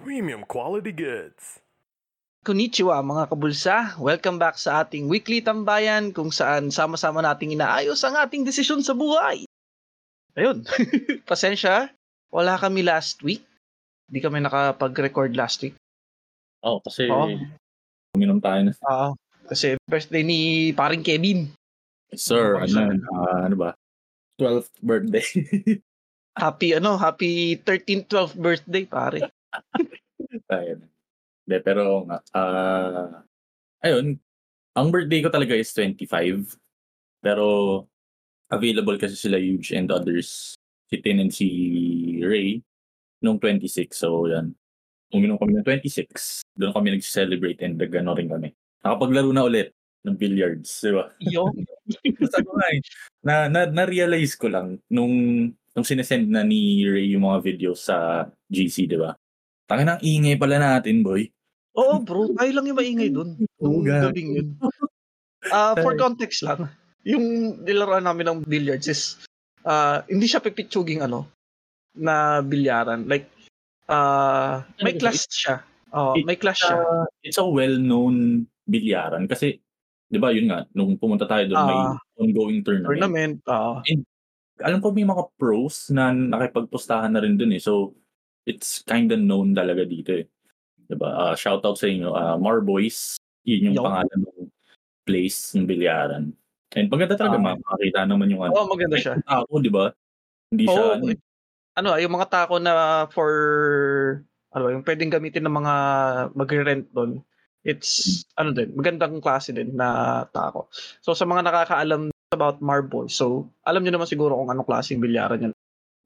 Premium quality goods. Konnichiwa mga kabulsa, welcome back sa ating weekly tambayan kung saan sama-sama nating inaayos ang ating desisyon sa buhay. Ayun, pasensya, wala kami last week. Hindi kami nakapag-record last week. Oo, kasi Oo. uminom tayo na. Oo, kasi birthday ni paring Kevin. Sir, ano, ah, ano ba? 12th birthday. Happy ano, happy 13th 12th birthday pare. Ayun. De, pero, nga, ah, ayun, ang birthday ko talaga is 25. Pero, available kasi sila Huge and others, si Tin and si Ray, nung 26. So, yan. Uminom kami ng 26. Doon kami nag-celebrate and nag-ano rin kami. Nakapaglaro na ulit ng billiards, di ba? Yo. Sabi ko nga eh, na, na, na-realize ko lang nung, nung sinesend na ni Ray yung mga videos sa GC, di ba? Tanga ng ingay pala natin, boy. Oo bro, tayo lang yung maingay dun. Nung gago. gabing yun. Ah, for context lang, yung nilaruan namin ng billiards is ah, hindi siya pipitsuging ano na bilyaran. Like ah may Ano class siya. Oh, It- may class siya. Uh, it's a well-known bilyaran kasi, di ba, yun nga, nung pumunta tayo doon, may Ah. ongoing tournament. Tournament. ah Alam ko may mga pros na nakipagpustahan na rin doon eh. So, it's kinda known talaga dito eh. Di ba? Ah, shout out sa inyo. Uh, Marboys, yun yung Yo. pangalan ng place ng bilyaran. And maganda talaga, Ah. makakita naman yung ano. oh, maganda siya. Ako, di ba? Hindi siya, Oo, ano, eh, ano, yung mga tako na for ano, yung pwedeng gamitin ng mga magre-rent doon. It's ano din, magandang klase din na tako. So sa mga nakakaalam about Marble, so alam niyo naman siguro kung anong klaseng bilyaran yan.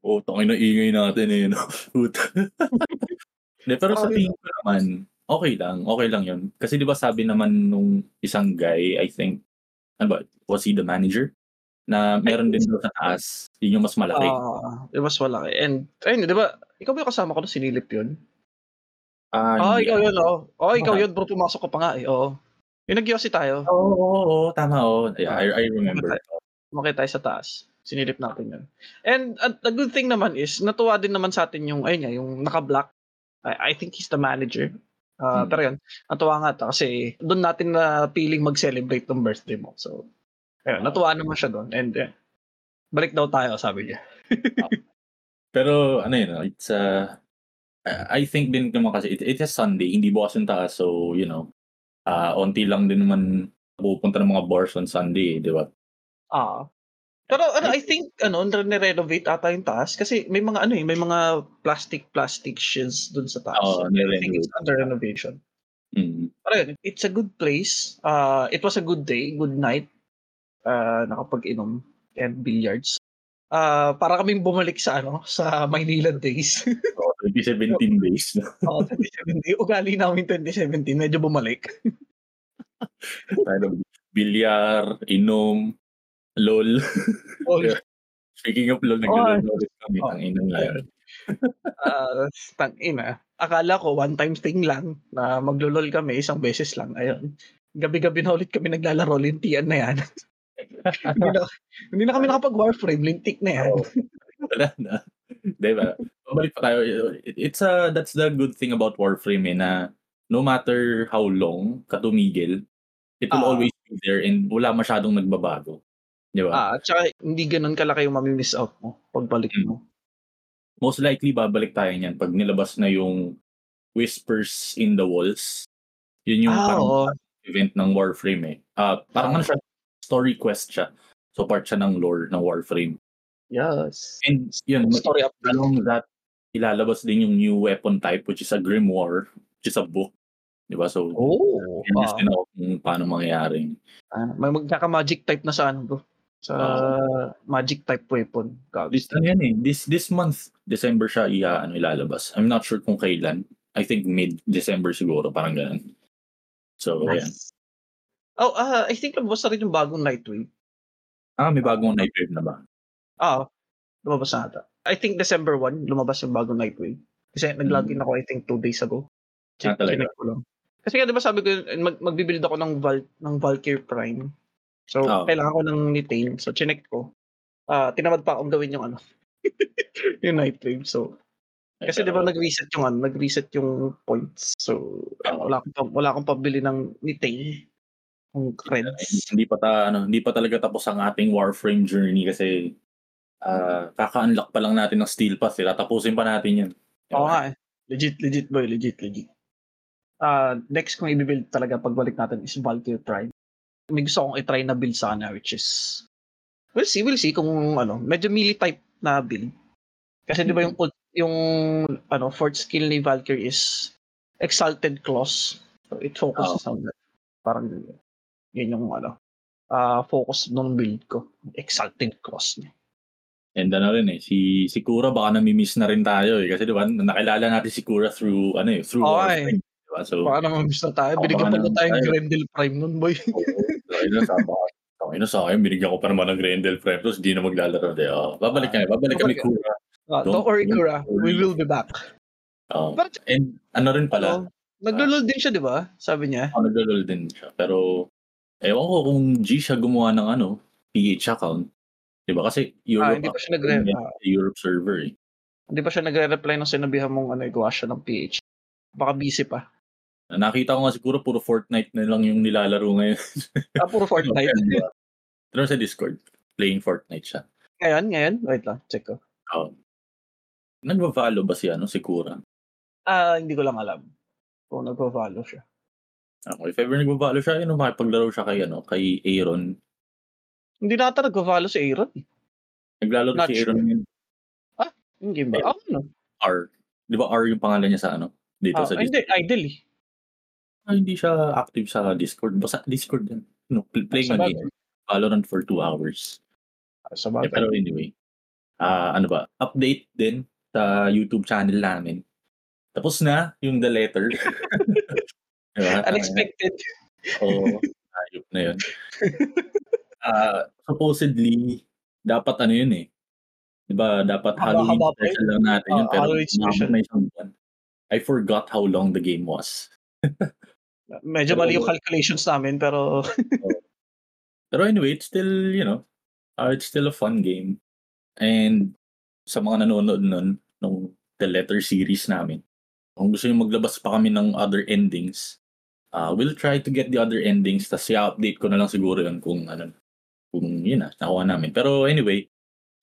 Oh, tangin na ingay natin eh. No? De, pero sa tingin ko naman, okay lang. Okay lang yun. Kasi di ba sabi naman nung isang guy, I think, ano ba, was he the manager? Na meron din doon sa taas. Yun yung mas malaki. Ah, it was malaki. And ayun, 'di ba? Ikaw ba yung kasama ko nung sinilip 'yun? Ah, Ah, hindi. ikaw 'yun, oh. Oh, ikaw. 'yun, bro, pumasok ka pa nga eh. Oo. Yung nag tayo. Oo, oo, oo, tama, oo. Yeah, I, I remember. Kumakit tayo sa taas. Sinilip natin yun. And uh, the good thing naman is, natuwa din naman sa atin yung, ayun nga, yung naka-black. I, I think he's the manager. Uh, Hmm. Pero yun, natuwa nga ta kasi doon natin na feeling mag-celebrate ng birthday mo. So, ayun, natuwa naman siya doon. And eh, balik daw tayo, sabi niya. Pero ano yun, no, it's uh, I I think din naman kasi it, it's a Sunday, hindi bukas yung taas. So, you know, ah onti lang din naman pupunta ng mga bars on Sunday, eh, di ba? Ah. Pero ano, I think ano, nire-renovate ata yung taas kasi may mga ano eh, may mga plastic plastic shields doon sa taas. Oo, I think it's under renovation. Mm. Pero yun, it's a good place. Uh, it was a good day, good night. Uh, nakapag-inom and billiards. Uh, para kaming bumalik sa ano, sa Maynila days. So, 2017 base. no? oh, 2017. Ugali namin 2017, medyo bumalik. Tayo bilyar, inom, lol. Oh, Yeah. Speaking of lol, nag-lol ulit kami. Oh. Ang inang Ayun. uh, tang ina. Akala ko one time thing lang na maglulol kami isang beses lang. Ayun. Gabi-gabi na ulit kami naglalaro, lintian na yan. hindi, na, hindi na kami nakapag Warframe, lintik na yan. Oo. Wala na. Diba? Balik pa tayo. It- It's a, that's the good thing about Warframe eh, na no matter how long ka tumigil, it will Ah. always be there and wala masyadong nagbabago. Di ba? Ah, at saka hindi ganun kalaki yung mamimiss out mo pagbalik mo. Most likely, babalik tayo niyan pag nilabas na yung Whispers in the Walls. Yun yung Ah, parang oo. event ng Warframe eh. Ah, parang Ah. ano siya, story quest siya. So part siya ng lore ng Warframe. Yes. And yun, Story up. along that, ilalabas din yung new weapon type which is a Grimoire, which is a book. Di ba? So, Oh. Ah, din ako kung paano mangyayari. ah, may magkaka-magic type na sa ano bro. Sa magic type weapon. This, ano yan eh, this, this month, December siya iya, ano, ilalabas. I'm not sure kung kailan. I think mid-December siguro, parang ganun. So, ayan. Nice. Oh, ah, I think lumabas na rin yung bagong Nightwave. Ah, may bagong night wave na ba? Ah, lumabas na ata. I think December 1, lumabas yung bagong Nightwave. Kasi nag-login ako, I think, two days ago. Ah, talaga? chinek ko lang. Kasi nga 'di ba sabi ko yun, mag magbi-build ako ng Val ng Valkyrie Prime. So, Oo. kailangan ko ng Nitane. So, chineck ko. Ah, tinamad pa akong gawin yung ano, yung Night Wave. So, Eh, kasi 'di ba nag-reset yung ano, nag-reset yung points. So, Oo. wala akong wala akong pabili ng Nitane. Yung creds. hindi pa ta, ano, hindi pa talaga tapos ang ating Warframe journey kasi ah kaka-unlock pa lang natin ng Steel Pass. Eh. Tatapusin pa natin 'yan. Oo nga eh. Legit, legit boy, legit, legit. Ah, next kong i-build talaga pagbalik natin is Valkyrie Prime. May gusto akong i-try na build sana which is we'll see, we'll see kung ano, medyo melee type na build. Kasi 'di ba yung yung ano, fourth skill ni Valkyrie is Exalted Claws. So it focuses on that. Parang yun yung ano, ah focus ng build ko. Exalted Claws niya. And ano rin eh, si si Kura baka nami-miss na rin tayo eh. Kasi di ba, nakilala natin si Kura through, ano eh, through Oo, Warframe. Di ba? So, Baka naman miss na tayo. Oo, Binigyan pa na tayong tayo. Grendel Prime nun, boy. okay na sa Okay na sa akin, binigyan ko pa naman ng Grendel Prime, tapos di na maglalaro. Di, oh, babalik kami, babalik kami. Kura. Ah, Don't- don't worry, Kura. We will be back. Oh. But, And ano rin pala, ano, naglulol din siya, di ba? Sabi niya. ako naglalol din siya. Pero, ewan ko kung G siya gumawa ng ano, PH account. Di ba? Kasi Ah, Europe, hindi pa siya nagre ah, Europe server eh. hindi pa siya nagre-reply nung sinabihan mong ano, gawa siya ng PH. Baka busy pa. Nakita ko nga siguro puro Fortnite na lang yung nilalaro ngayon. Ah, puro Fortnite. Pero sa Discord, playing Fortnite siya. ngayon, ngayon, wait lang, check ko. Oh. Nagva-follow ba si ano si Kura? Ah, hindi ko lang alam kung nagpo-follow siya. Okay, if ever nagva-follow siya, yun, makipaglaro siya kay ano, kay Aaron. Hindi na ata nagpo-follow si Aaron. Naglalaro Not si sure. Aaron ngayon. Yung game ba? Ah, ano? R. Di ba R yung pangalan niya sa ano? Dito Ah, sa hindi, Discord. idol eh. Ah, hindi siya active sa Discord. Basta Discord yan. No, pl- playing Sa a game. Valorant for two hours. Ah, Sa Eh, pero anyway, ah ano ba? Update din sa YouTube channel namin. Tapos na yung The Letter. diba? Unexpected. Oo, ayop na yun. Ah, supposedly, dapat ano yun eh. Diba, dapat Haba- Halloween pa yun. special lang natin yun. Ah, pero Halloween special. na isang buwan. I forgot how long the game was. Medyo mali yung calculations namin, pero Pero anyway, it's still, you know, uh, it's still a fun game. And sa mga nanonood nun, nung The Letter series namin, kung gusto nyo maglabas pa kami ng other endings, uh, we'll try to get the other endings, tapos i-update ko na lang siguro yun kung ano, kung yun na, nakuha namin. Pero anyway,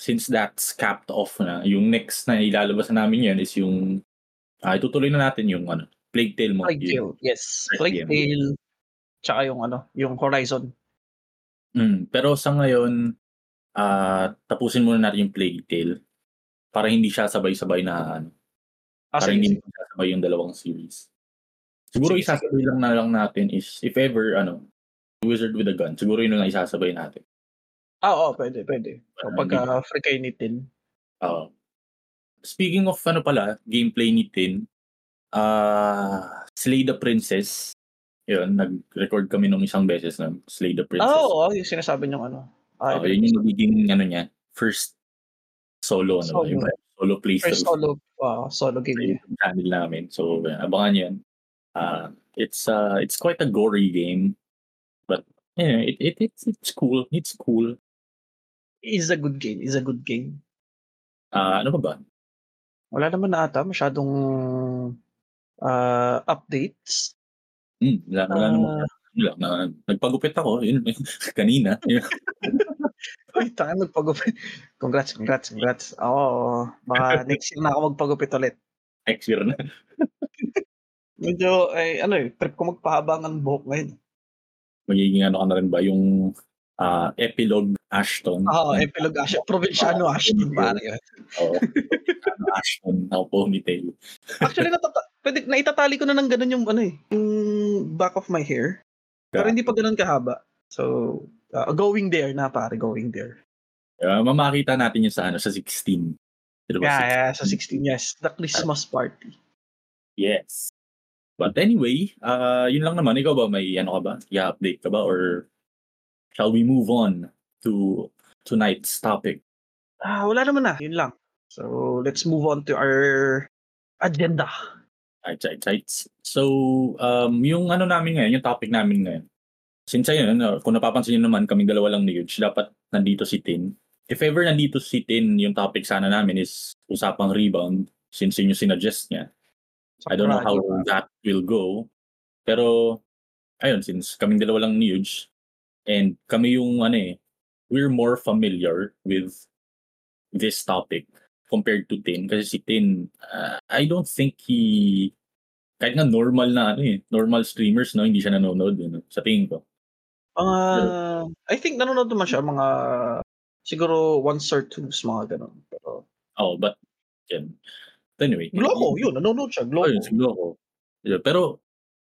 since that's capped off na, yung next na ilalabas na namin yan is yung, ah itutuloy na natin yung ano, Plague Tale mo. Plague. Tale. Yes. Plague. Tale. Tsaka yung ano, yung Horizon. Mm, pero sa ngayon, ah tapusin muna natin yung Plague Tale para hindi siya sabay-sabay na ano, Ah, para sige, hindi sige. sabay yung dalawang series. Siguro Sige, isasabay lang na lang natin is if ever ano, Wizard with a Gun, siguro yun lang isasabay natin. Ah, oo, pwede, pwede. So, Para pag hindi- uh, free kayo nitin. Oo. speaking of ano pala, gameplay ni Tin, ah Slay the Princess, yun, nag-record kami nung isang beses ng Slay the Princess. Ah, oo, yung sinasabi niyong ano. Ah, Oo, yun yung magiging ano niya, first solo, ano, Solo. yung solo playthrough. first solo, ah, solo game. YouTube channel namin. So, uh, abangan yan. Uh, it's uh, it's quite a gory game. But, yeah, it, it, it's, it's cool. It's cool. Is a good game, is a good game. Uh, ano pa ba? Wala naman na ata masyadong ah, updates. Hmm, wala, wala naman. Ah, Wala, na, nagpagupit ako. Yun, kanina. Uy, tayo magpagupit. Congrats, congrats, congrats. Oo, baka next year na ako magpagupit ulit. Next year na. Medyo, eh, ano eh, trip ko magpahaba ng buhok ngayon. Magiging ano ka na rin ba? Yung uh, epilogue Ashton. Oo, oh, epilogue Ash, Provinciano Ashton, pare. Oo. ano, Ashton. Now ponytail. Actually, natata- pwede, naitatali ko na ng ganun yung, ano eh, yung back of my hair. Pero hindi pa ganun kahaba. So, uh, going there na, pare, going there. Uh, mamakita natin yun sa ano sa 16. Diba, Yeah, 16? yeah, sa 16, yes. The Christmas party. Yes. But anyway, uh, yun lang naman. Ikaw ba, may ano ka ba? I-update ka ba? Or shall we move on to tonight's topic? Ah, wala naman na. Yun lang. So, let's move on to our agenda. Right, right, right. So, um, yung ano namin ngayon, yung topic namin ngayon. Since ayun, ano, kung napapansin nyo naman, kaming dalawa lang ni Yuj, dapat nandito si Tin. If ever nandito si Tin, yung topic sana namin is usapang rebound, since yun yung sinuggest niya. I don't know how that will go. Pero, ayun, since kaming dalawa lang ni Yuj, and kami yung ano eh, we're more familiar with this topic compared to Tin. Kasi si Tin, uh, I don't think he, kahit nga normal na ano eh, normal streamers, no, hindi siya nanonood, ano, sa tingin ko. Mga, I think nanonood naman siya, mga, siguro once or two's, mga ganun. Pero, Oh, but, yan. But anyway. Gloco, yun, nanonood siya, Oh, Gloco. yun, si Gloco. Yeah, pero,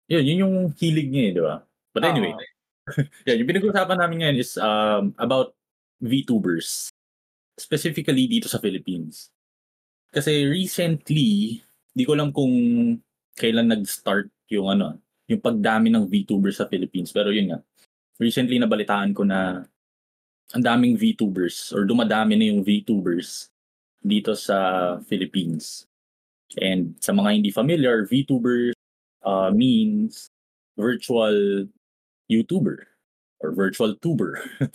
yun, yun yung hilig niya eh, di ba? But anyway, Ah. yeah, yung pinag-usapan namin ngayon is um, about VTubers. Specifically dito sa Philippines. Kasi recently, di ko alam kung kailan nag-start yung ano, yung pagdami ng VTubers sa Philippines. Pero yun nga, recently nabalitaan ko na ang daming VTubers or dumadami na yung VTubers dito sa Philippines. And sa mga hindi familiar, VTuber uh, means virtual YouTuber or virtual tuber.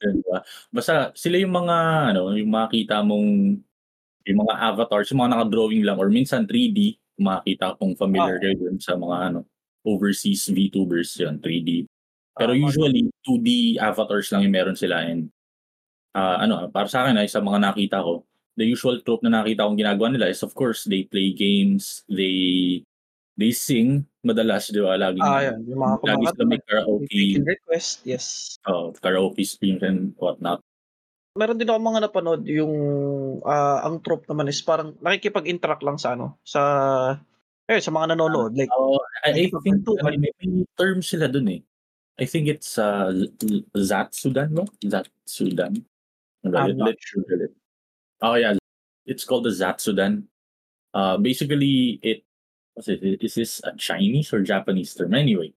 diba? Basta sila yung mga ano, yung makita mong yung mga avatars, yung mga naka-drawing lang or minsan 3D, makita kung familiar Ah. kayo dun sa mga ano, overseas VTubers yun, 3D. Pero Ah, usually 2D avatars lang yung meron sila and ah, ano, para sa akin ay sa mga nakita ko, the usual trope na nakita kong ginagawa nila is of course they play games, they they sing madalas, di ba? Lagi, Ah, yan, yung mga lagi kumanta sila may karaoke, freaking request, yes. oh, karaoke streams and whatnot. Meron din ako mga napanood yung ah, ang trope naman is parang nakikipag-interact lang sa ano, sa eh sa mga nanonood like Oh, I, I think ano, may, may term sila dun eh. I think it's uh, Zatsudan, no? Zatsudan. I'm not it. Oh yeah, it's called the Zatsudan. Uh, basically, it it? Is this a Chinese or Japanese term? Anyway,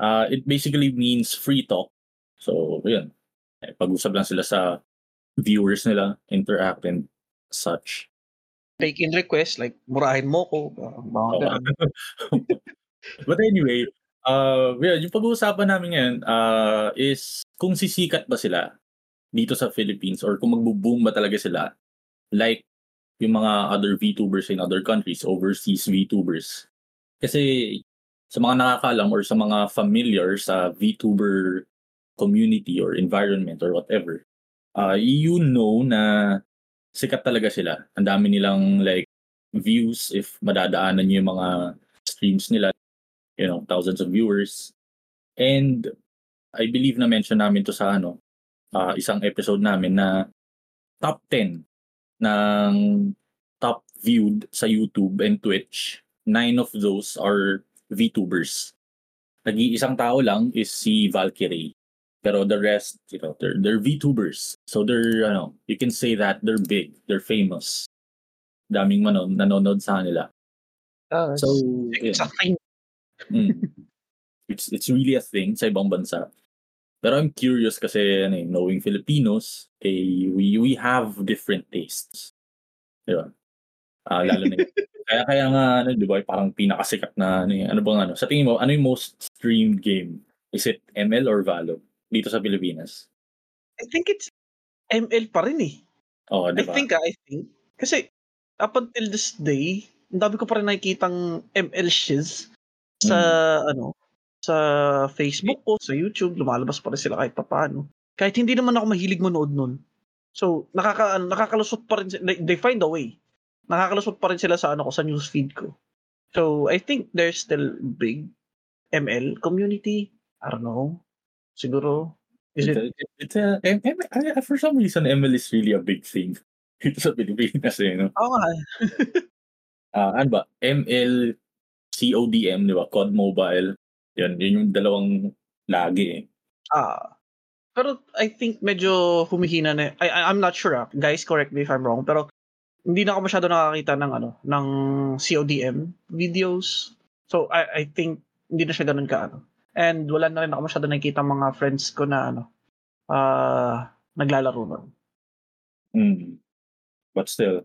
uh, it basically means free talk. So, yun. Eh, Pag-usap lang sila sa viewers nila, interact and such. take in request like murahin mo ko, ganun. But anyway, uh, yeah, yung pag-uusapan namin ngayon uh, is kung sisikat ba sila dito sa Philippines or kung magbo-boom ba talaga sila like yung mga other VTubers in other countries, overseas VTubers. Kasi sa mga nakakaalam or sa mga familiar sa VTuber community or environment or whatever, uh, you know na sikat talaga sila. Ang dami nilang like views if madadaanan niyo yung mga streams nila you know, thousands of viewers. And I believe na mention namin to sa ano, ah, isang episode namin na top 10 ng top viewed sa YouTube and Twitch. Nine of those are VTubers. Nag-iisang tao lang is si Valkyrie. Pero the rest, you know, they're, they're VTubers. So they're, ano, you can say that they're big, they're famous. Daming mano, nanonood sa kanila. Ah, So, it's yeah. a thing. Mm. it's it's really a thing sa ibang bansa. Pero I'm curious kasi ano, eh, knowing Filipinos, eh, we we have different tastes. Di ba? Ah, lalo na kaya kaya nga ano, 'di ba, parang pinakasikat na ano, eh, ano bang ano? Sa tingin mo, ano yung most streamed game? Is it ML or Valo dito sa Pilipinas? I think it's ML pa rin eh. Oh, I 'di ba? think, ah, I think. Kasi, up until this day, ang dami ko pa rin nakikitang ML shiz sa, ano, sa Facebook ko, sa YouTube, lumalabas pa rin sila kahit papaano. Kahit hindi naman ako mahilig manood nun. So, nakaka, nakakalusot pa rin, they, they find a way. Nakakalusot pa rin sila sa, ano ko, sa newsfeed ko. So, I think there's still big ML community. I don't know. Siguro, is It's it, a, it's a, M- M- I- for some reason, ML is really a big thing dito sa Pilipinas eh, no? oo nga, Ah, ano ba? ML, CODM, di ba? COD Mobile. Yan, yun yung dalawang lagi eh. Ah. Pero I think medyo humihina na. I, I- I'm not sure ah. Guys, correct me if I'm wrong. Pero hindi na ako masyado nakakita ng ano, ng CODM videos. So I I think hindi na siya ganun ka ano. And wala na rin ako masyado nakikita mga friends ko na ano, ah naglalaro nun. Mm. But still,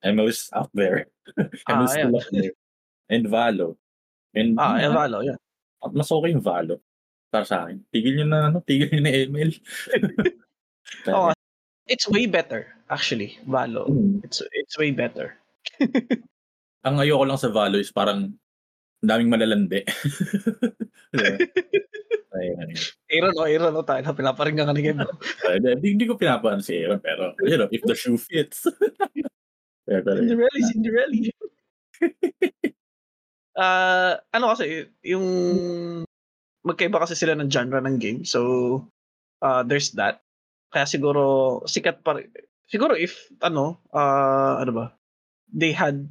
ML is up there. Is Ah, still ayan. up there. and Valo. And Ah, yun, Evalo, yeah. Mas okay yung Valo para sa akin. Tigil nyo na, ano, tigil nyo na ML. Oo, it's way better, actually, Valo. Hmm. It's it's way better. Ang ayoko lang sa Valo is parang ang daming malalandi. Diba? Aaron, oh, Aaron, oh, tayo na pinaparinggan ka ni Game. Hindi, ko pinapaano si Aaron, pero, you know, if the shoe fits. pero, Cinderella, Cinderella. Ah, ano kasi, yung magkaiba kasi sila ng genre ng game. So, uh, there's that. Kaya siguro, sikat pa. Siguro if, ano, uh, ano ba, they had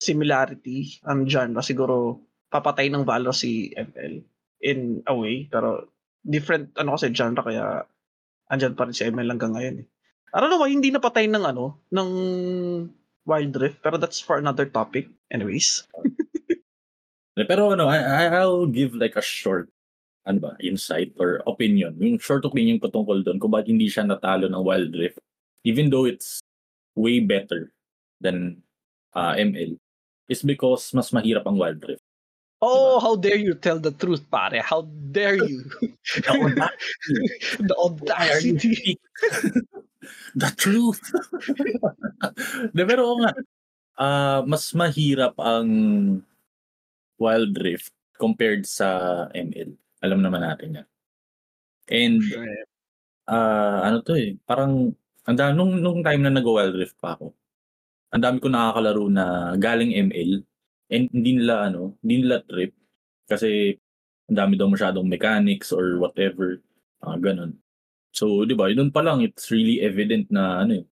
similarity ang genre, siguro papatay ng Valor si ML in a way. Pero different, ano kasi genre, kaya andyan pa rin si ML hanggang ngayon eh. I don't know why hindi napatay ng ano, ng Wild Rift, pero that's for another topic. Anyways. Pero ano, I, I'll give like a short ano ba, insight or opinion. Yung short opinion ko tungkol doon kung bakit hindi siya natalo ng Wild Rift. Even though it's way better than uh, ML, is because mas mahirap ang Wild Rift. Oh, how dare you tell the truth, pare? How dare you? the audacity. the truth. De, pero nga, uh, mas mahirap ang Wild Rift compared sa ML. Alam naman natin yan. And, uh, ano to eh, parang, ang dami, nung, nung time na nag-Wild Rift pa ako, ang dami ko nakakalaro na galing ML, and hindi nila, ano, hindi nila trip, kasi ang dami daw masyadong mechanics or whatever, uh, ganun. So, di ba, yun pa lang, it's really evident na, ano eh,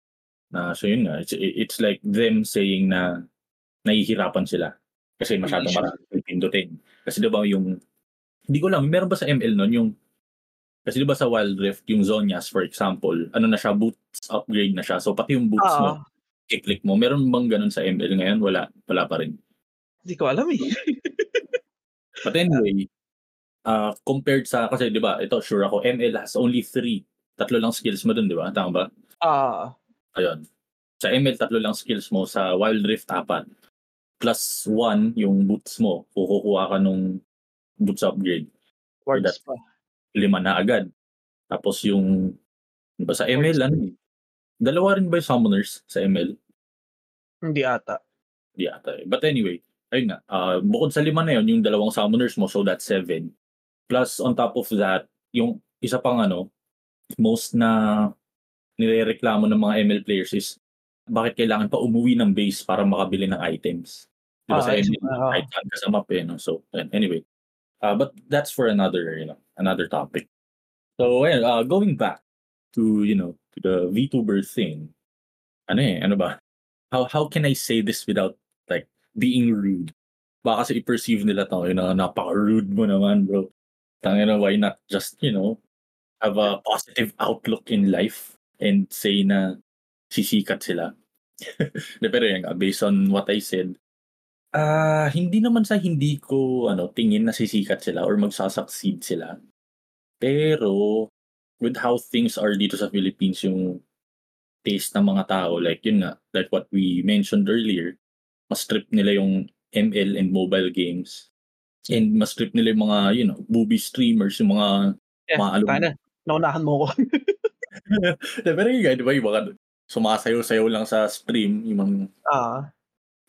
na, so yun nga, it's, it's like them saying na nahihirapan sila. Kasi masyadong maraming pindutin. Kasi di ba yung, hindi ko lang, meron ba sa ML nun yung, kasi di ba sa Wild Rift, yung Zonias, for example, ano na siya, boots upgrade na siya. So, pati yung boots mo, i-click mo. Meron bang ganun sa ML ngayon? Wala, wala pa rin. Hindi ko alam eh. But anyway, uh, compared sa, kasi di ba, ito, sure ako, ML has only three. Tatlo lang skills mo dun, di ba? Tama ba? Ah. Ayun. Sa ML, tatlo lang skills mo. Sa Wild Rift, apat. Plus one, yung boots mo. Kukukuha ka nung boots upgrade. Words pa. Lima na agad. Tapos yung, di ba sa ML, ano eh? Dalawa rin ba yung summoners sa ML? Hindi ata. Hindi ata eh. But anyway, ayun nga, uh, bukod sa lima na yun, yung dalawang summoners mo, so that's seven. Plus, on top of that, yung isa pang ano, most na nirereklamo ng mga ML players is bakit kailangan pa umuwi ng base para makabili ng items. Di ba Ah, sa ML, ah. kahit saan ka sa map eh, no? So, anyway. Uh, but that's for another, you know, another topic. So, ayun, uh, going back to, you know, to the VTuber thing, ano eh, ano ba? How, how can I say this without, like, being rude? Baka kasi i-perceive nila to, you know, napaka-rude mo naman, bro. Tangina, why not just, you know, have a positive outlook in life and say na sisikat sila. De, pero yan, nga, based on what I said, ah hindi naman sa hindi ko ano tingin na sisikat sila or magsasucceed sila. Pero with how things are dito sa Philippines yung taste ng mga tao like yun nga like what we mentioned earlier mas strip nila yung ML and mobile games and mas strip nila yung mga you know movie streamers yung mga Yeah, tayo na. Naunahan mo ko. Pero yun nga, di ba yung mga sumasayaw-sayaw lang sa stream yung mga ah.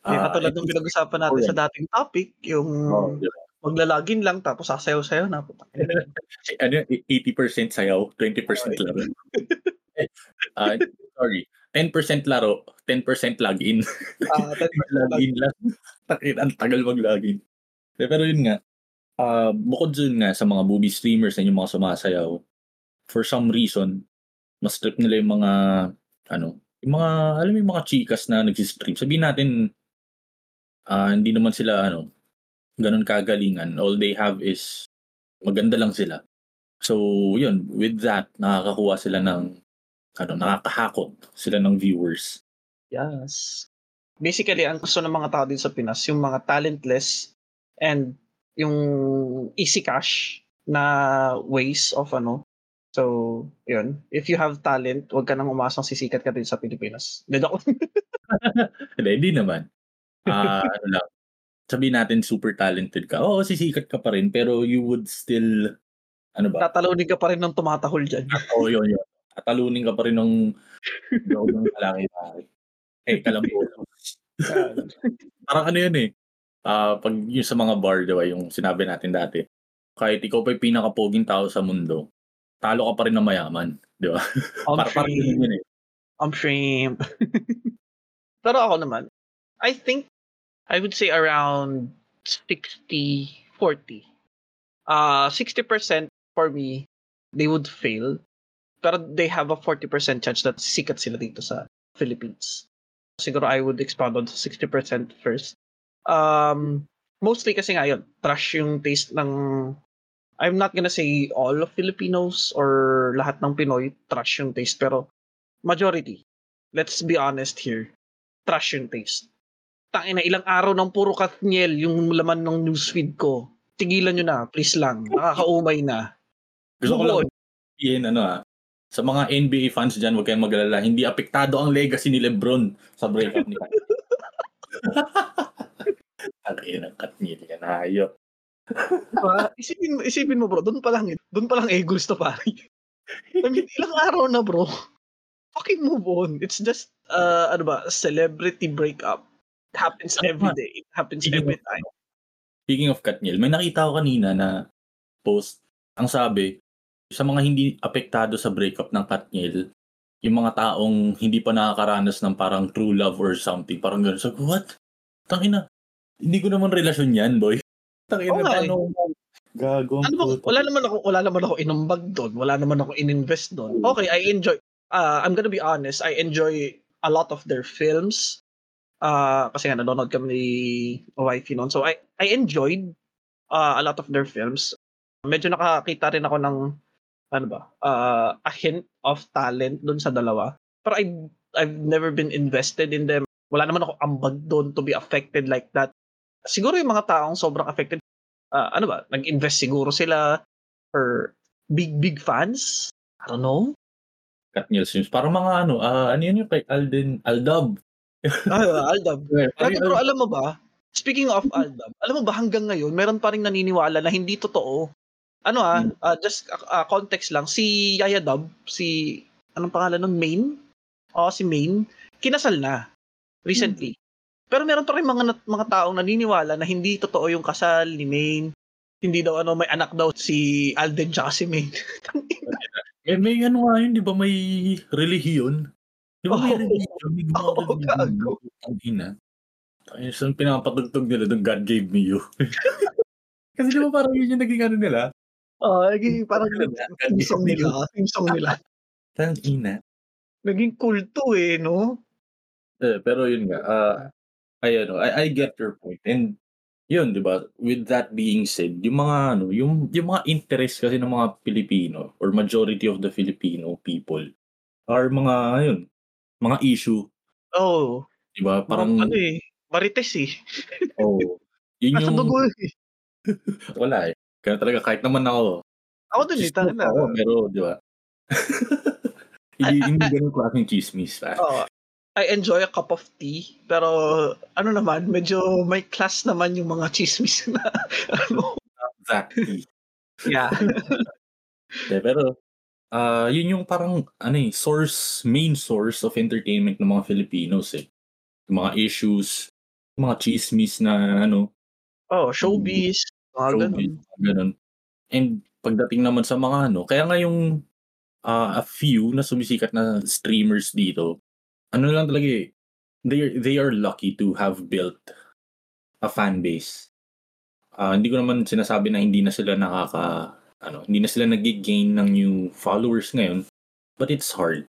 Yung ah, katulad ng pinag-usapan natin sa dating topic, yung oh, ba? maglalagin lang tapos sasayaw-sayaw na. Ano, 80% sayaw, 20% laro. Ah, sorry. 10% laro, 10% login. Ah, 10% login lang. Takit, ang tagal mag-login. Eh, Pero yun nga, ah bukod dun nga sa mga movie streamers na yung mga sumasayaw, for some reason, mas trip nila yung mga, ano, yung mga, alam mo yung mga chikas na nagsistream. Sabihin natin, ah hindi naman sila, ano, ganun kagalingan. All they have is, maganda lang sila. So, yun, with that, nakakakuha sila ng, ano, nakakahakot sila ng viewers. Yes. Basically, ang gusto ng mga tao din sa Pinas, yung mga talentless and yung easy cash na ways of ano. So, yun. If you have talent, huwag ka nang umasang sisikat ka din sa Pilipinas. Hindi ako. Hindi, hindi naman. Ah, ano lang. sabihin natin super talented ka. Oo, sisikat ka pa rin, pero you would still, ano ba? Tatalunin ka pa rin ng tumatahol dyan. Oo, yun, yun. Tatalunin ka pa rin ng loob ng kalaki-laki. Eh, kalambulo. Parang ano yun eh. Ah, pag yung sa mga bar, di ba, yung sinabi natin dati, kahit ikaw pa yung pinakapoging tao sa mundo, talo ka pa rin ng mayaman. Di ba? I'm Para parang shame. yun yun eh. I'm shame. Pero ako naman, I think, I would say around 60-40. Uh, 60% for me, they would fail. Pero they have a 40% chance that sikat sila dito sa Philippines. Siguro I would expound on 60% first. Um, mostly kasi nga yun, trash yung taste ng I'm not gonna say all of Filipinos or lahat ng Pinoy trash yung taste pero majority let's be honest here trash yung taste tangina ilang araw ng puro katniel yung laman ng newsfeed ko tigilan nyo na please lang nakakaumay na Gusto ko lang sabihin, ano ah, sa mga NBA fans dyan, huwag kayong magalala. Hindi apektado ang legacy ni Lebron sa breakup ni Kyrie. Ang ina, katnil yan, hayop. Diba? isipin, isipin mo bro doon pa lang doon pa lang Eagles to pare I mean ilang araw na bro fucking move on it's just uh, ano ba celebrity breakup it happens every day it happens Speaking every of- time Speaking of Katniel, may nakita ko kanina na post, ang sabi, sa mga hindi apektado sa breakup ng Katniel, yung mga taong hindi pa nakakaranas ng parang true love or something, parang gano'n. So, what? Tangina, hindi ko naman relasyon yan, boy. Tangina, Oo nga eh. paano gagawin ano ba, wala naman ako wala naman ako inumbag doon. Wala naman ako ininvest doon. Okay I enjoy uh, I'm gonna be honest I enjoy a lot of their films. Uh, kasi nga nanonood kami ni wifey noon. So I I enjoyed uh, a lot of their films. Medyo nakakita rin ako ng ano ba uh, a hint of talent doon sa dalawa. Pero I I've never been invested in them. Wala naman ako ambag doon to be affected like that siguro yung mga taong sobrang affected ah, ano ba, nag-invest siguro sila or big big fans. I don't know. Katniel Sims? Parang mga ano, ah, ano yun yung kay Alden, Aldab. Ah, Aldab. Grabe yung bro, alam mo ba? Speaking of Aldab, alam mo ba hanggang ngayon meron pa ring naniniwala na hindi totoo. Ano ah, Hmm. ah, just ah, context lang, si Yaya Dub, si anong pangalan nun, Main? Oo, si Main, kinasal na recently. Pero meron pa rin mga mga taong naniniwala na hindi totoo yung kasal ni Main. Hindi daw ano, may anak daw si Alden tsaka si Main. Eh, may ano nga yun, di ba may relihiyon? Di ba may Oo. relihiyon? May gumawa Oo, ng gago. Ang ina. Saan pinapatugtog nila doon, God gave me you. Kasi di ba parang yun yung naging ano nila? Oo, naging parang theme song nila. Theme song nila. Tang ina. Naging kulto eh, no? Eh, pero yun nga, ah, ay ano, I, I get your point. And yun, di ba, with that being said, yung mga ano, yung, yung mga interest kasi ng mga Pilipino or majority of the Filipino people are mga, yun, mga issue. Oh, di ba? parang ano eh, marites eh. oh, yun Nasa yung, dugo eh. wala eh. Kaya talaga, kahit naman ako, Ako din eh, talaga. ako, pero, di ba? hindi, hindi ganun klaseng chismis. Ah. Oo. I enjoy a cup of tea, pero ano naman, medyo may class naman yung mga chismis na ano. Exactly. Yeah. De, pero, ah yun yung parang, ano eh, source, main source of entertainment ng mga Filipinos eh. Yung mga issues, yung mga chismis na, ano, Oh, showbiz, mga showbiz, ganun. ganun. And pagdating naman sa mga ano, kaya nga yung ah, a few na sumisikat na streamers dito, ano lang talaga eh, they, they are lucky to have built a fan base. Ah, hindi ko naman sinasabi na hindi na sila nakaka, ano, hindi na sila nag-gain ng new followers ngayon, but it's hard.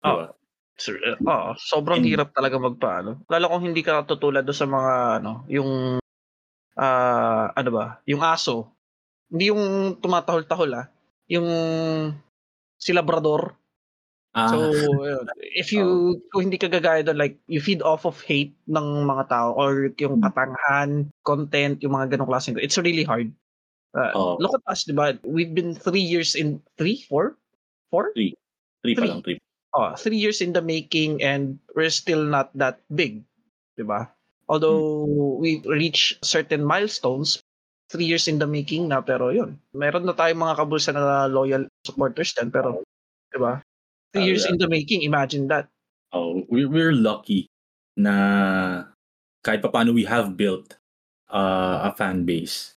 Diba? Sir, eh, Oo, sobrang And- hirap talaga magpaano. Lalo kung hindi ka tutulad doon sa mga ano, yung ah ano ba, yung aso. Hindi yung tumatahol-tahol ah, yung si Labrador. Ah, So, if you kung hindi ka gagaya doon, like you feed off of hate ng mga tao or yung katanghan, content, yung mga ganong klaseng it's really hard. Uh, Oo. Look at us, diba? We've been three years in, three, four? Four? three pa three. lang, three. Oh, three years in the making and we're still not that big. Diba? Although we reach certain milestones, three years in the making na, pero yun. Meron na tayong mga kabulsa na loyal supporters din, pero, di ba? Ah, years yeah. in the making, imagine that. Oh, we're, we're lucky na kahit papaano we have built uh, a fan base.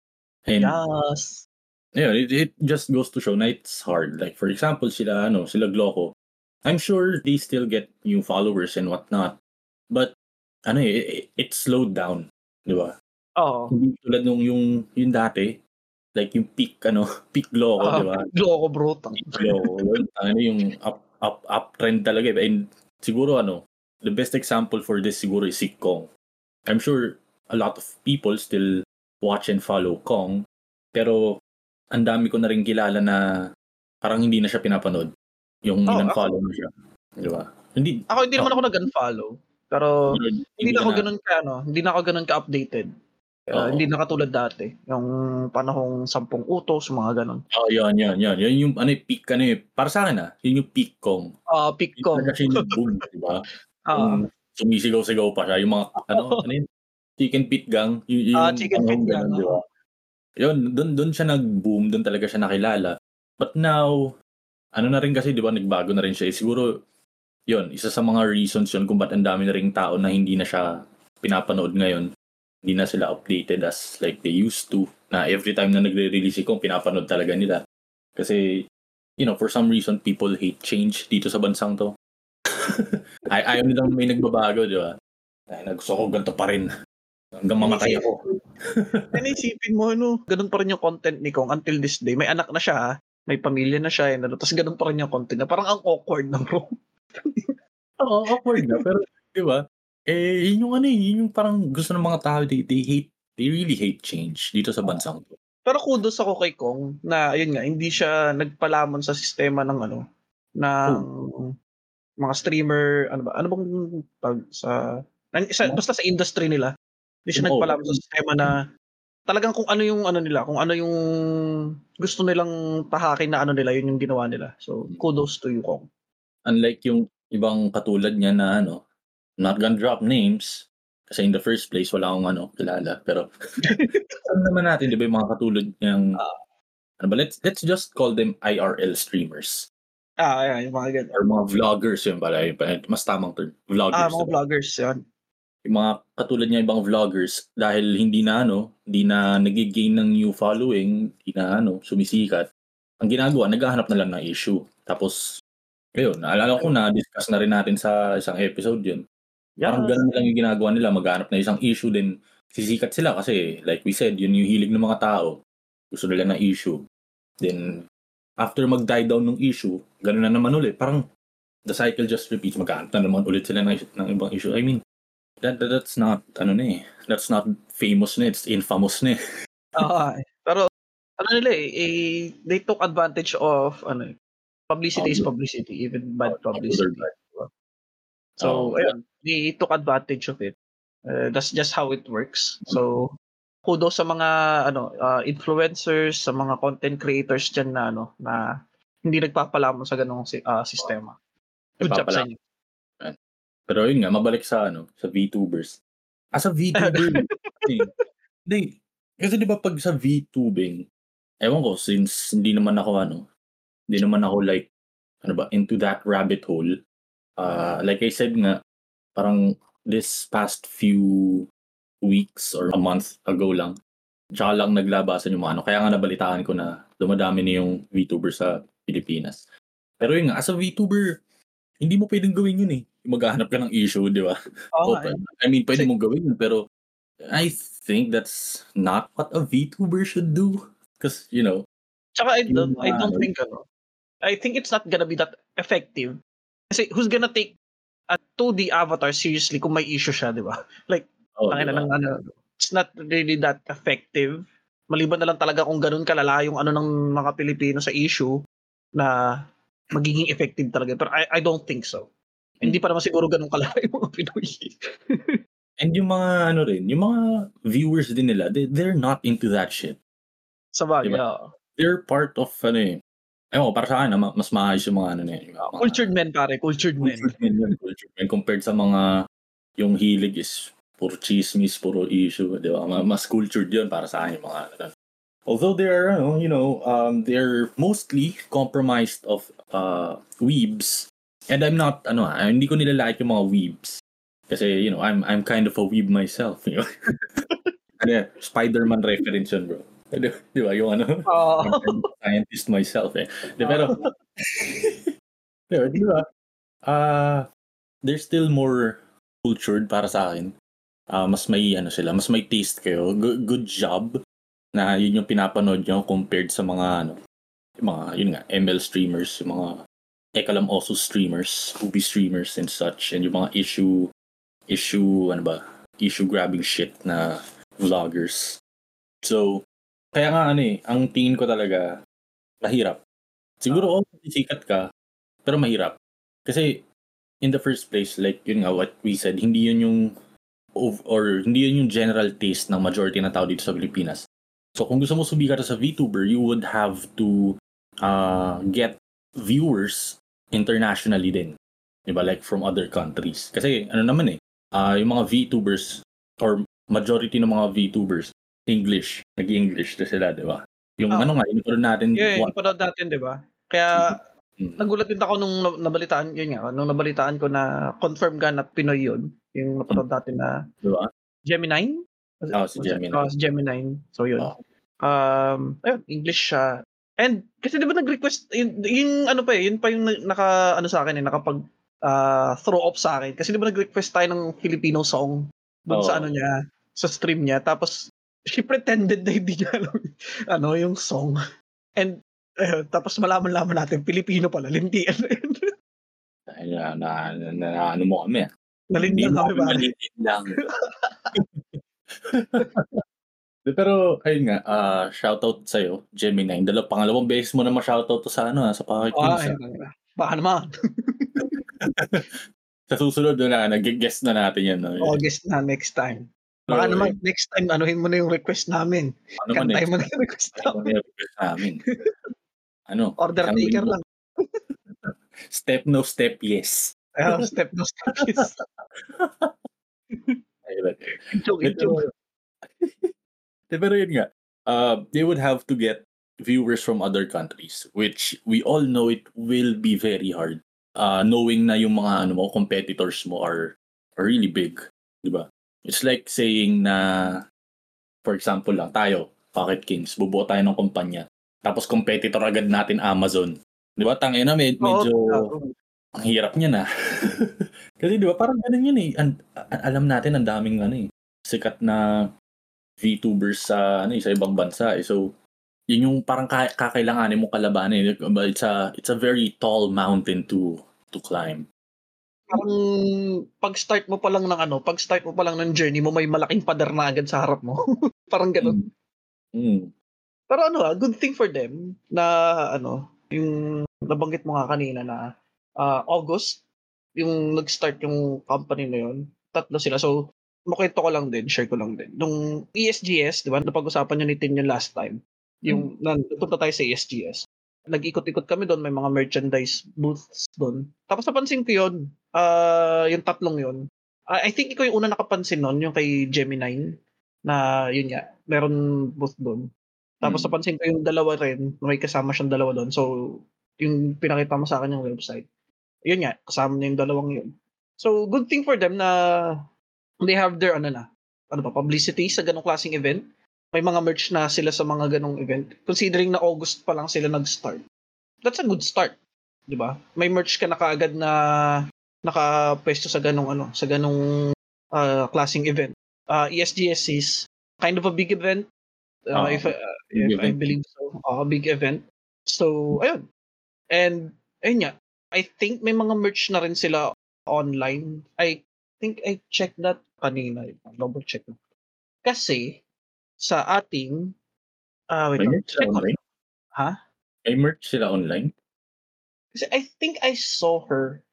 And Yes. yeah, it, it just goes to show na it's hard. Like for example, sila ano, sila Gloco. I'm sure they still get new followers and whatnot. But ano eh, it, it slowed down, 'di ba? Oo. Hindi tulad nung yung yung dati, like yung peak ano, peak Gloco, Ah, 'di ba? Gloco bro. Peak Gloco. ano yung up up uptrend talaga. eh. And siguro ano, the best example for this siguro is si Kong. I'm sure a lot of people still watch and follow Kong, pero ang dami ko na rin kilala na parang hindi na siya pinapanood. Yung Oh, in-unfollow na siya. Di ba? Hindi, Ako hindi naman ako nag-unfollow. Pero hindi na ako na- ganun ka ano, hindi na ako ganun ka-updated. Uh, Oo. hindi na katulad dati. Yung panahong sampung utos, mga ganun. Oh, yun, yun, yun. Yun yung ano, yung peak, ano eh. Para sa akin ah, yun yung peak Kong. Ah, pick Yun ko. talaga siya yung boom, di ba? Ah, Yung sumisigaw-sigaw pa siya. Yung mga, ano, ano yun? Chicken pit gang. Yung, yung Ah, chicken pit gang, ganun, di ba? Yun, dun, dun siya nag-boom. Dun talaga siya nakilala. But now, ano na rin kasi, di ba, nagbago na rin siya. Eh, siguro, yun, isa sa mga reasons yun kung ba't ang dami na rin tao na hindi na siya pinapanood ngayon. Hindi na sila updated as like they used to. Na every time na nagre-release Kong, pinapanood talaga nila. Kasi, you know, for some reason, people hate change dito sa bansang to. Ay ayaw nilang may nagbabago, di ba? Ay, gusto ko ganito pa rin. Hanggang mamatay ako. Ano isipin mo, ano, ganun pa rin yung content ni Kong until this day. May anak na siya, ah. may pamilya na siya, ano, tapos ganun pa rin yung content na parang ang awkward na bro. Oo, awkward na. Pero, di ba? Eh, yun yung ano eh, yun yung parang gusto ng mga tao, they, they hate, they really hate change dito sa bansang to. Pero kudos ako kay Kong na, ayun nga, hindi siya nagpalamon sa sistema ng ano, ng mga streamer, ano ba, ano bang pag sa, sa- basta sa industry nila, hindi siya Oo. nagpalamon sa sistema na talagang kung ano yung ano nila, kung ano yung gusto nilang tahakin na ano nila, yun yung ginawa nila. So, kudos to you, Kong. Unlike yung ibang katulad niya na ano, not gonna drop names, kasi in the first place, wala akong ano, kilala. Pero, alam naman natin, di ba, yung mga katulad niyang, ano ba, let's, let's just call them IRL streamers. Ah, ayan, yung mga ganun. Or mga vloggers, yun pala, yun pala, mas tamang term, vloggers. Ah, mga diba? vloggers, yan. yung mga katulad niya ibang vloggers dahil hindi na ano, hindi na nag-gain ng new following, hindi na ano, sumisikat. Ang ginagawa, naghahanap na lang ng issue. Tapos, ayun, naalala ko na discuss na rin natin sa isang episode yun. Parang ganun na lang yung ginagawa nila, maghanap na isang issue din. Sisikat sila kasi, like we said, yun yung hilig ng mga tao. Gusto nila ng issue. Then, after mag-die down ng issue, ganun na naman ulit. Parang, the cycle just repeats. Maghanap na naman ulit sila ng, ng ibang issue. I mean, that, that that's not, ano na eh, that's not famous na, it's infamous na eh. Ah, pero ano nila eh, eh, they took advantage of ano eh, publicity is publicity, even bad Oh, publicity. diba? So, Oh, ayun, they took advantage of it. Uh, that's just how it works. So, kudos sa mga ano uh, influencers, sa mga content creators diyan na ano na hindi nagpapalamon sa ganong si- ah, sistema. Good job sa inyo. Pero yun nga, mabalik sa ano, sa VTubers. As a VTuber, hindi, kasi di ba pag sa VTubing, ewan ko, since hindi naman ako ano, hindi naman ako like, ano ba, into that rabbit hole. Uh, like I said nga, parang this past few weeks or a month ago lang, tsaka lang naglabasan yung mga ano. Kaya nga nabalitaan ko na dumadami na yung VTuber sa Pilipinas. Pero yun nga, as a VTuber, hindi mo pwedeng gawin yun eh. Maghahanap ka ng issue, di ba? Oh. I mean, pwede mong gawin yun, pero I think that's not what a VTuber should do. Because, you know, Tsaka I don't, I don't mga- think ano. I think it's not gonna be that effective. Kasi who's gonna take a 2D avatar seriously kung may issue siya, di ba? Like, oh, diba? ng ano, it's not really that effective. Maliban na lang talaga kung ganun kalala yung ano ng mga Pilipino sa issue na magiging effective talaga. Pero I, I don't think so. Hindi pa naman siguro ganun kalala yung mga Pinoy. And yung mga, ano rin, yung mga viewers din nila, they, they're not into that shit. sa bagay. Diba? oo. They're part of, ano eh, Ewan ko, para sa akin, ah, ma- mas maayos yung mga ano na yun. yung mga- Cultured men, pare. Cultured men. Cultured men yun, cultured men. Compared sa mga, yung hilig is puro chismis, puro issue, di ba? Ma- Mas cultured yun para sa akin yung mga ano. Although they're, ano, you know, um, they're mostly compromised of uh, weebs. And I'm not, ano, ah, hindi ko nilalait yung mga weebs. Kasi, you know, I'm I'm kind of a weeb myself, you know. ano, Spider-Man reference yun, bro. Di, di ba? Yung ano, a scientist myself, eh. Di, pero, ba? Di ba? Ah, they're still more cultured para sa akin. Ah, mas may ano sila, mas may taste kayo. Good, good job na yun yung pinapanood nyo compared sa mga ano, mga yun nga ML streamers, yung mga Ekalam also streamers, Ubi streamers and such and yung mga issue issue ano ba, issue grabbing shit na vloggers. So, kaya nga ano eh, ang tingin ko talaga mahirap. Siguro oh, sikat ka, pero mahirap. Kasi in the first place, like yun nga what we said, hindi yun yung or hindi yun yung general taste ng majority ng tao dito sa Pilipinas. So kung gusto mo sumikat sa VTuber, you would have to uh, get viewers internationally din. Diba? Like from other countries. Kasi ano naman eh, uh, yung mga VTubers or majority ng mga VTubers, English. Nag-English na sila, di ba? Yung Ah. ano nga, yung natin, Yeah, panood natin, di ba? Kaya, Mm. nagulat din ako nung na- nabalitaan, yun nga, nung nabalitaan ko na confirm ka na Pinoy yun, yung napanood natin na di ba? Gemini? Oh, si Gemini. Oh, si Gemini. So, yun. Oh. Um, ayun, English siya. And, kasi di ba nag-request, yung, yung ano pa eh, yun pa yung na- naka, ano sa akin eh, nakapag ah, throw off sa akin. Kasi di ba nag-request tayo ng Filipino song doon sa Oo. ano niya, sa stream niya. Tapos, she pretended na hindi niya alam, ano, yung song. And, ayun, tapos malaman-laman natin, Filipino pala, lintian na yun. Ay, na, na, na, na, ano mo kami. ah. Nalintian kami ba? malitin lang. Pero, ayun nga, uh, shoutout sa'yo, Gemini. Dalaw, pangalawang beses mo na ma-shoutout to sa ano, ah, sa Pocket ah. ayun. Baka naman. Sa susunod na, nag-guess na natin yan. No? August na next time. Baka naman next time anuhin mo na yung request namin. ano next mo na yung request Ano namin. yung request namin? Ano? Order taker lang. Step no step, yes. Ayun, step no step. Ayun. Joke, joke. Pero yun nga, uh, they would have to get viewers from other countries, which we all know it will be very hard. Uh, knowing na yung mga ano mo, competitors mo are, are really big. Di ba? It's like saying na, for example lang, tayo, Pocket Kings, bubuo tayo ng kumpanya. Tapos competitor agad natin Amazon. Di ba? Tangin na, med- medyo Oo. ang hirap niya na. Kasi di ba parang ganun yun eh. An- a- alam natin ang daming ano eh, sikat na VTubers sa ano eh, sa ibang bansa eh. So yun yung parang ka- kakailanganin mong kalabanin. But It's a it's a very tall mountain to to climb. Parang pag-start mo pa lang ng ano, pag-start mo pa lang ng journey mo, may malaking pader na agad sa harap mo. Parang ganun. Mm. Pero ano ah, good thing for them na ano, yung nabanggit mo nga kanina na ah, August, yung nag-start yung company na yun. Tatlo sila. So, makwento ko lang din, share ko lang din. Nung ESGS, di ba, napag-usapan nyo ni Tin yun last time. Yung, mm. napunta tayo sa ESGS. Nag-ikot-ikot kami doon, may mga merchandise booths doon. Tapos napansin ko yun, ah yung tatlong yun. Ah, I think ikaw yung una nakapansin nun, yung kay Gemini, na yun nga, meron booth doon. Tapos Mm. napansin ko yung dalawa rin, may kasama siyang dalawa doon. So, yung pinakita mo sa akin yung website. Yun nga, kasama niya yung dalawang yun. So, good thing for them na they have their ano na, ano ba, publicity sa ganong klaseng event. May mga merch na sila sa mga ganong event. Considering na August pa lang sila nag-start. That's a good start. 'Di ba? May merch ka na kaagad na nakapwesto sa ganong ano, sa ganong ah, klaseng event. Uh, ESGS is kind of a big event. Uh, Oo, if, I- uh, big if I event. believe so. Uh, a big event. So, ayun. And, ayun nga. I think may mga merch na rin sila online. I think I checked that kanina. Double check. Kasi, sa ating, ah wait May merch sila online? Ha? May merch sila online? Kasi I think I saw her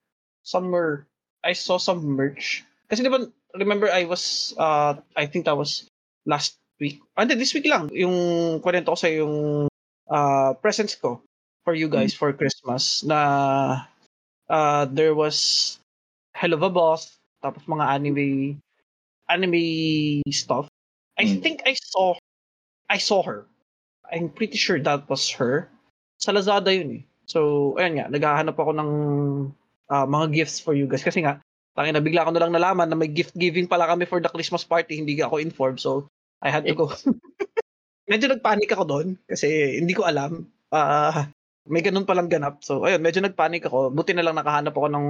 somewhere. I saw some merch. Kasi di ba, remember I was, uh, I think that was last week. Ah, hindi, this week lang. Yung kwento ko sa yung uh, presents ko for you guys for Christmas na uh, there was Hell of a Boss, tapos mga anime anime stuff. I Mm. think I saw I saw her. I'm pretty sure that was her. Sa Lazada yun eh. So, ayun nga, naghahanap ako ng ah, mga gifts for you guys. Kasi nga, tangin na bigla ko na lang nalaman na may gift giving pala kami for the Christmas party. Hindi ako informed. So, I had to go. medyo nagpanik ako doon kasi hindi ko alam. Ah, may ganun palang ganap. So, ayun, medyo nagpanik ako. Buti na lang nakahanap ako ng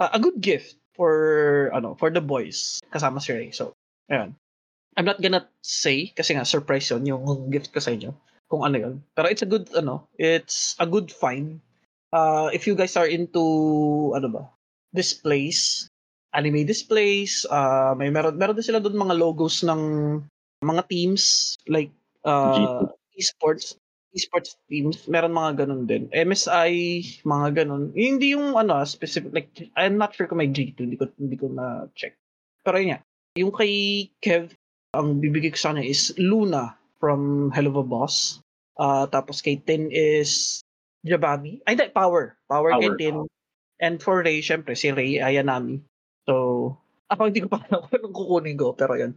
ah, a good gift for ano, for the boys kasama si Ray. So, ayun. I'm not gonna say kasi nga surprise yun yung gift ko sa inyo kung ano yun. Pero it's a good ano, it's a good find. Uh, if you guys are into ano ba, displays, anime displays, uh, may meron meron din sila doon mga logos ng mga teams like uh, esports esports teams, meron mga ganun din. MSI, mga ganun. Hindi yung ano, specific, like, I'm not sure kung may G2, hindi ko, hindi ko na check. Pero yun nga, yung kay Kev, ang bibigay ko sa kanya is Luna from Hell of a Boss. Uh, tapos kay Tin is Jabami. Ay, hindi, Power. Power, Power. kay Tin. And for Ray, syempre, si Ray Ayanami. So, ako hindi ko pa alam kung kukunin ko, pero yun.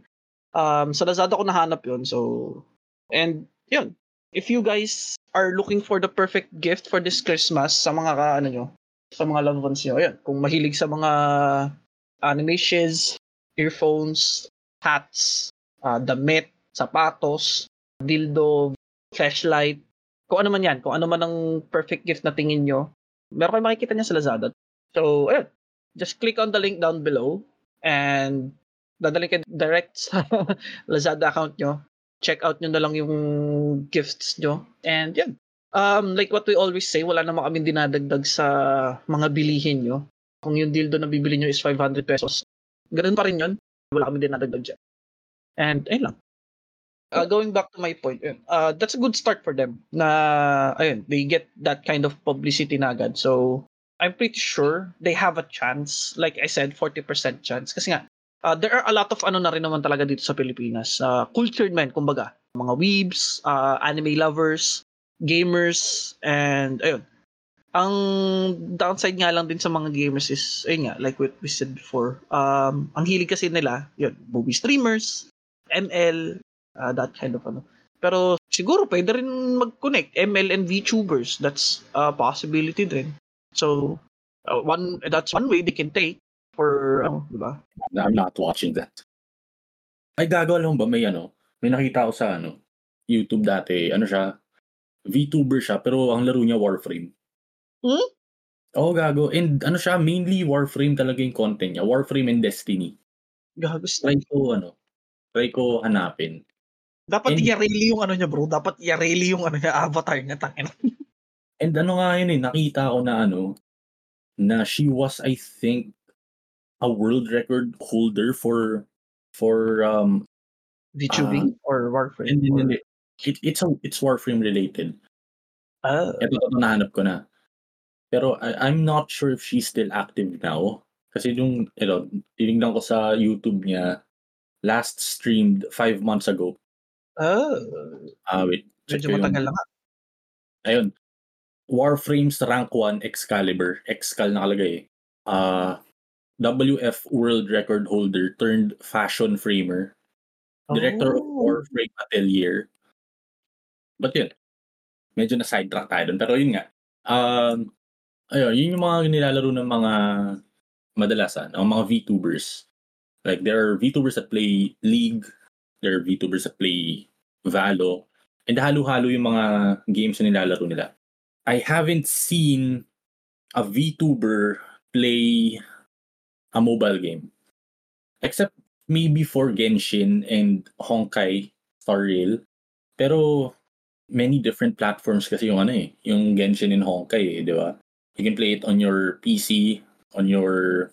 Um, sa Lazada ko nahanap yun, so, and yun, if you guys are looking for the perfect gift for this Christmas sa mga ka, ano nyo, sa mga loved ones nyo, ayan, kung mahilig sa mga anime shiz, earphones, hats, uh, damit, sapatos, dildo, flashlight, kung ano man yan, kung ano man ang perfect gift na tingin nyo, meron kayo makikita niya sa Lazada. So, ayun, just click on the link down below and dadalhin kayo direct sa Lazada account nyo check out nyo na lang yung gifts nyo. And yan. Um, like what we always say, wala naman kami dinadagdag sa mga bilihin nyo. Kung yung dildo na bibili nyo is 500 pesos, ganun pa rin yun. Wala kami dinadagdag dyan. And ayun lang. Uh, going back to my point, uh, that's a good start for them na, ayun, they get that kind of publicity na agad. So, I'm pretty sure they have a chance. Like I said, 40% chance. Kasi nga, uh, there are a lot of ano na rin naman talaga dito sa Pilipinas. Uh, cultured men, kumbaga. Mga weebs, uh, anime lovers, gamers, and ayun. Ang downside nga lang din sa mga gamers is, ayun nga, like what we said before, um, ang hilig kasi nila, yun, movie streamers, ML, uh, that kind of ano. Pero siguro pwede rin mag-connect, ML and VTubers, that's a possibility din. So, uh, one that's one way they can take for, ano, di ba? I'm not watching that. Ay, gagawa lang ba? May ano, may nakita ko sa ano, YouTube dati, ano siya, VTuber siya, pero ang laro niya Warframe. Hmm? Oo, gago. And ano siya, mainly Warframe talaga yung content niya. Warframe and Destiny. Gago, Try ko, ano, try ko hanapin. Dapat And- i-rally yung ano niya, bro. Dapat i-rally yung ano niya, avatar niya, tangin. And ano nga yun eh, nakita ko na ano, na she was, I think, a world record holder for, for, um, VTubing or Warframe. hindi, or- hindi. It, it's, a, it's Warframe related. Ah, Ito, ito nahanap ko na. Pero I, I'm not sure if she's still active now. Kasi yung, ito, tinignan ko sa YouTube niya, last streamed five months ago. ah, Ah, wait. check medyo matagal na nga. Ayun. Warframes Rank 1 Excalibur. Excal nakalagay. Ah, WF World Record Holder turned fashion framer. Director of Oh. Warframe Atelier. But yun, medyo na sidetrack tayo dun. Pero yun nga, um, ayun, yun yung mga nilalaro ng mga madalasan, ang mga VTubers. Like, there are VTubers that play League, there are VTubers that play Valo, and halo-halo yung mga games na nilalaro nila. I haven't seen a VTuber play a mobile game. Except maybe for Genshin and Honkai Star Rail. Pero many different platforms kasi yung ano eh, yung Genshin and Honkai eh, di ba? You can play it on your PC, on your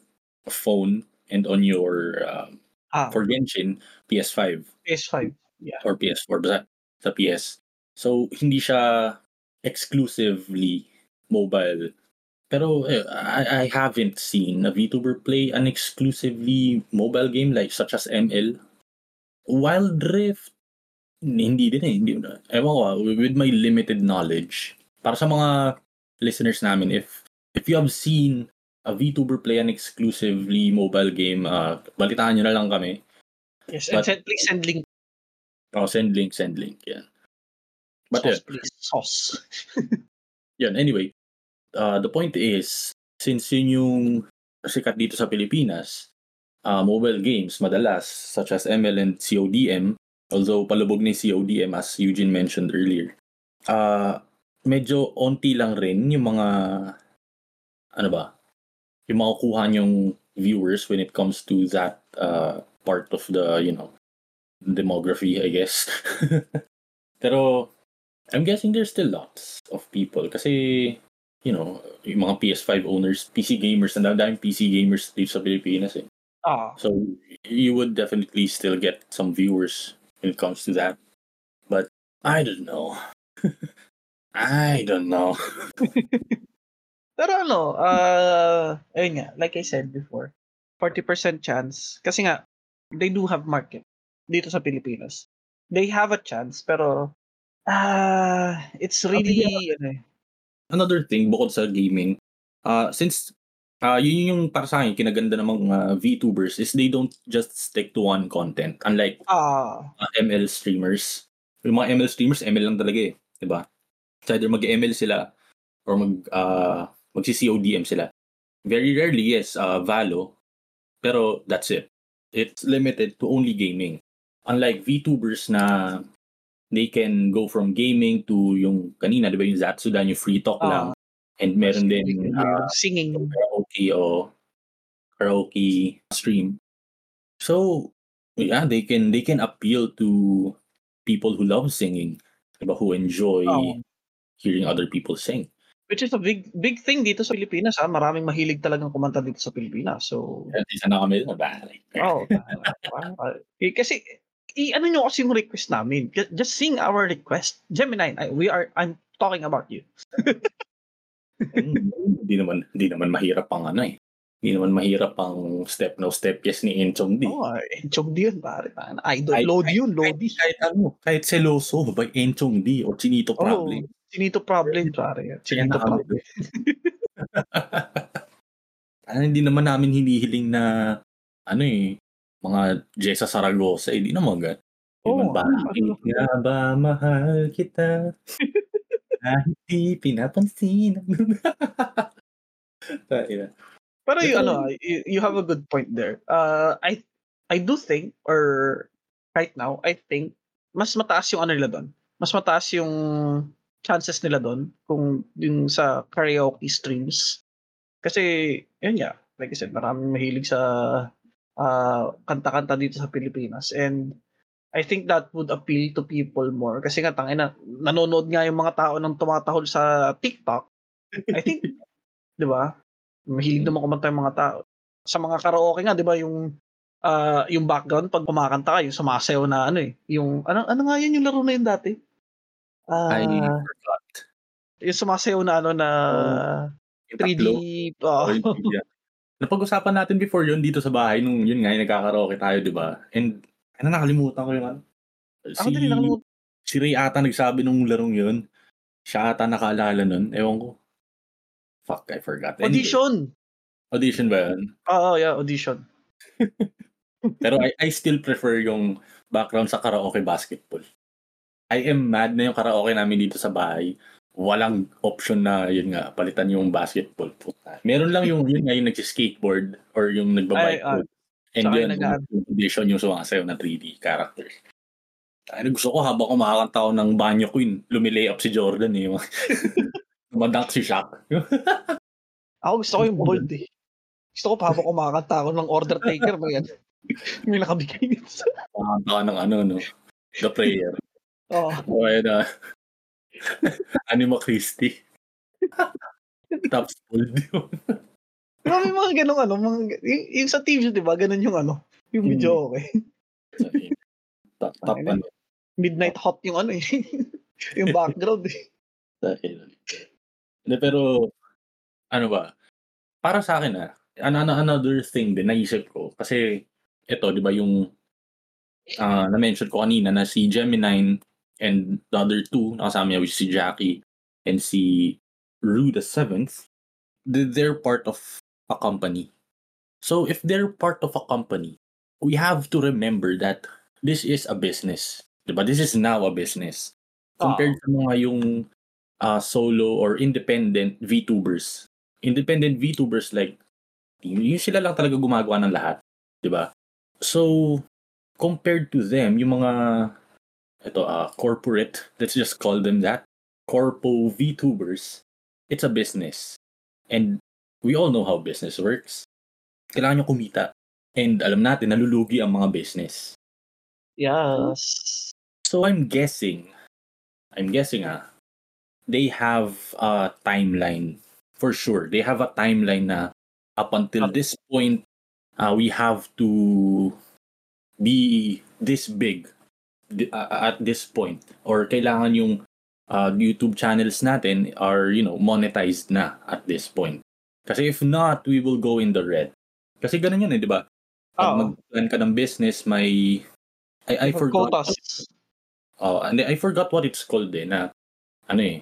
phone, and on your, um, Ah, for Genshin, PS5 PS5. Yeah. or PS4 basta sa PS. So hindi siya exclusively mobile. Pero eh, I, I haven't seen a VTuber play an exclusively mobile game like such as ML. Wild Rift, hindi din eh. Hindi, ewan ko, ah, with my limited knowledge, para sa mga listeners namin, if if you have seen a VTuber play an exclusively mobile game, uh, balitaan nyo na lang kami. Yes, and But- send, please send link. Oh, send link, send link. Yan. But sauce, yeah, please. Sauce. yun, anyway, uh, the point is, since yun yung sikat dito sa Pilipinas, uh, mobile games madalas, such as ML and CODM, although palubog ni CODM as Eugene mentioned earlier, uh, medyo onti lang rin yung mga, ano ba, yung makukuha yung viewers when it comes to that uh, part of the, you know, demography, I guess. Pero, I'm guessing there's still lots of people kasi, you know, yung mga PS5 owners, PC gamers, ang daming PC gamers dito sa Pilipinas eh. Ah, So, you would definitely still get some viewers when it comes to that. But, I don't know. I don't know. Pero ano, uh, ayun nga, like I said before, 40% chance. Kasi nga, they do have market dito sa Pilipinas. They have a chance, pero ah it's really, ano eh, Another thing, bukod sa gaming, uh, since uh, yun yung para sa akin, kinaganda ng mga VTubers is they don't just stick to one content. Unlike ah, uh, ML streamers. Yung mga ML streamers, ML lang talaga eh. Diba? It's either mag-ML sila or mag, uh, magsi-CODM sila. Very rarely, yes, uh, Valo. Pero that's it. It's limited to only gaming. Unlike VTubers na they can go from gaming to yung kanina, di ba yung Zatsudan, yung free talk Ah. lang. And meron din uh, singing. karaoke o karaoke stream. So, yeah, they can they can appeal to people who love singing, diba, who enjoy Oo. hearing other people sing. Which is a big big thing dito sa Pilipinas ha. Maraming mahilig talagang kumanta dito sa Pilipinas. So, isa na kami na balik. oh, eh, kasi i ano nyo kasi yung request namin. Ju- Just sing our request. Gemini, I- we are I'm talking about you. Hindi naman hindi naman mahirap pang ano eh. Hindi naman mahirap pang step no step yes ni Enchong D. Oh, Enchong D yun, pare. Idol. Ay- Lodi ay- yun, Lodi. Kahit ano, kahit seloso by Enchong D o Chinito Oh, Problem. Chinito problem, pare. Chinito problem. ano, hindi naman namin hinihiling na ano eh, mga Jessa Saragosa, eh, di naman gan. Oh, bakit ano? nga ba mahal kita? Kahit di pinapansin. Pero you, ano, ah, you, you have a good point there. Uh, I I do think, or right now, I think, mas mataas yung ano nila doon. Mas mataas yung chances nila doon kung yung sa karaoke streams. Kasi, yun nga, like I said, maraming mahilig sa ah, kanta-kanta dito sa Pilipinas. And I think that would appeal to people more. Kasi nga, tangina, nanonood nga yung mga tao ng tumatahol sa TikTok. I think, di ba? Mahilig naman kumanta yung mga tao. Sa mga karaoke nga, di ba, yung ah, yung background pag kumakanta ka, yung sumasayaw na ano eh. Yung, ano, ano nga yun yung laro na yun dati? Ah, I forgot. yung sumasayaw na ano na Yung 3D. tatlo. oh. Oh, yeah. Napag-usapan natin before yun dito sa bahay nung yun nga, yung nagkakaraoke tayo, di ba? And, ano, nakalimutan ko yung ano. Ako din, nakalimutan. Si Ray ata nagsabi nung larong yun. Siya ata nakaalala nun. Ewan ko. Fuck, I forgot. Anyway, Audition! audition ba yun? Oo, yeah, audition. Pero I, I still prefer yung background sa karaoke basketball. I am mad na yung karaoke namin dito sa bahay. Walang option na yun nga, palitan yung basketball. Puta. Meron lang yung yun nga yung nag-skateboard or yung nagbabike. Ay, board. And yun, yung nag- yung audition yung sumasayaw na 3D characters. Ay, gusto ko habang kumakanta ako ng Banyo Queen, lumilay up si Jordan eh. Madunk si Shaq. Ako gusto ko yung bold eh. Gusto ko pa habang kumakanta ako ng order taker ba yan? May nakabigay nito sa... Kumakanta ka ng ano, no? The Prayer. Oo. O ayun na. Anima Christie. Tapos bold yun. Marami mga ganong ano, mga, yung, yung sa TV, di ba? Ganon yung ano, yung Hmm. video okay. top, top ano. Midnight Hot yung ano eh. yung background eh. Dahil. Hindi, pero, ano ba? Para sa akin ah, an- an- another thing din, naisip ko. Kasi, ito, di ba yung, ah na-mention ko kanina na si Gemini and the other two, nakasama niya, which is si Jackie and si Rue the Seventh, they- they're part of a company. So if they're part of a company, we have to remember that this is a business. Diba? This is now a business. Compared sa mga yung uh, solo or independent VTubers. Independent VTubers like yung sila lang talaga gumagawa ng lahat, 'di ba? So compared to them, yung mga ito uh, corporate, let's just call them that, corpo VTubers, it's a business. And we all know how business works. Kailangan nyo kumita. And alam natin, nalulugi ang mga business. Yes. So I'm guessing, I'm guessing ah, they have a timeline for sure. They have a timeline na up until this point, uh, we have to be this big at this point or kailangan yung uh, YouTube channels natin are you know monetized na at this point. Kasi if not, we will go in the red. Kasi ganun yan eh, di ba? Pag Oo. mag-plan ka ng business, may... I, I forgot. Quotas. Oh, and I forgot what it's called eh, na ano eh.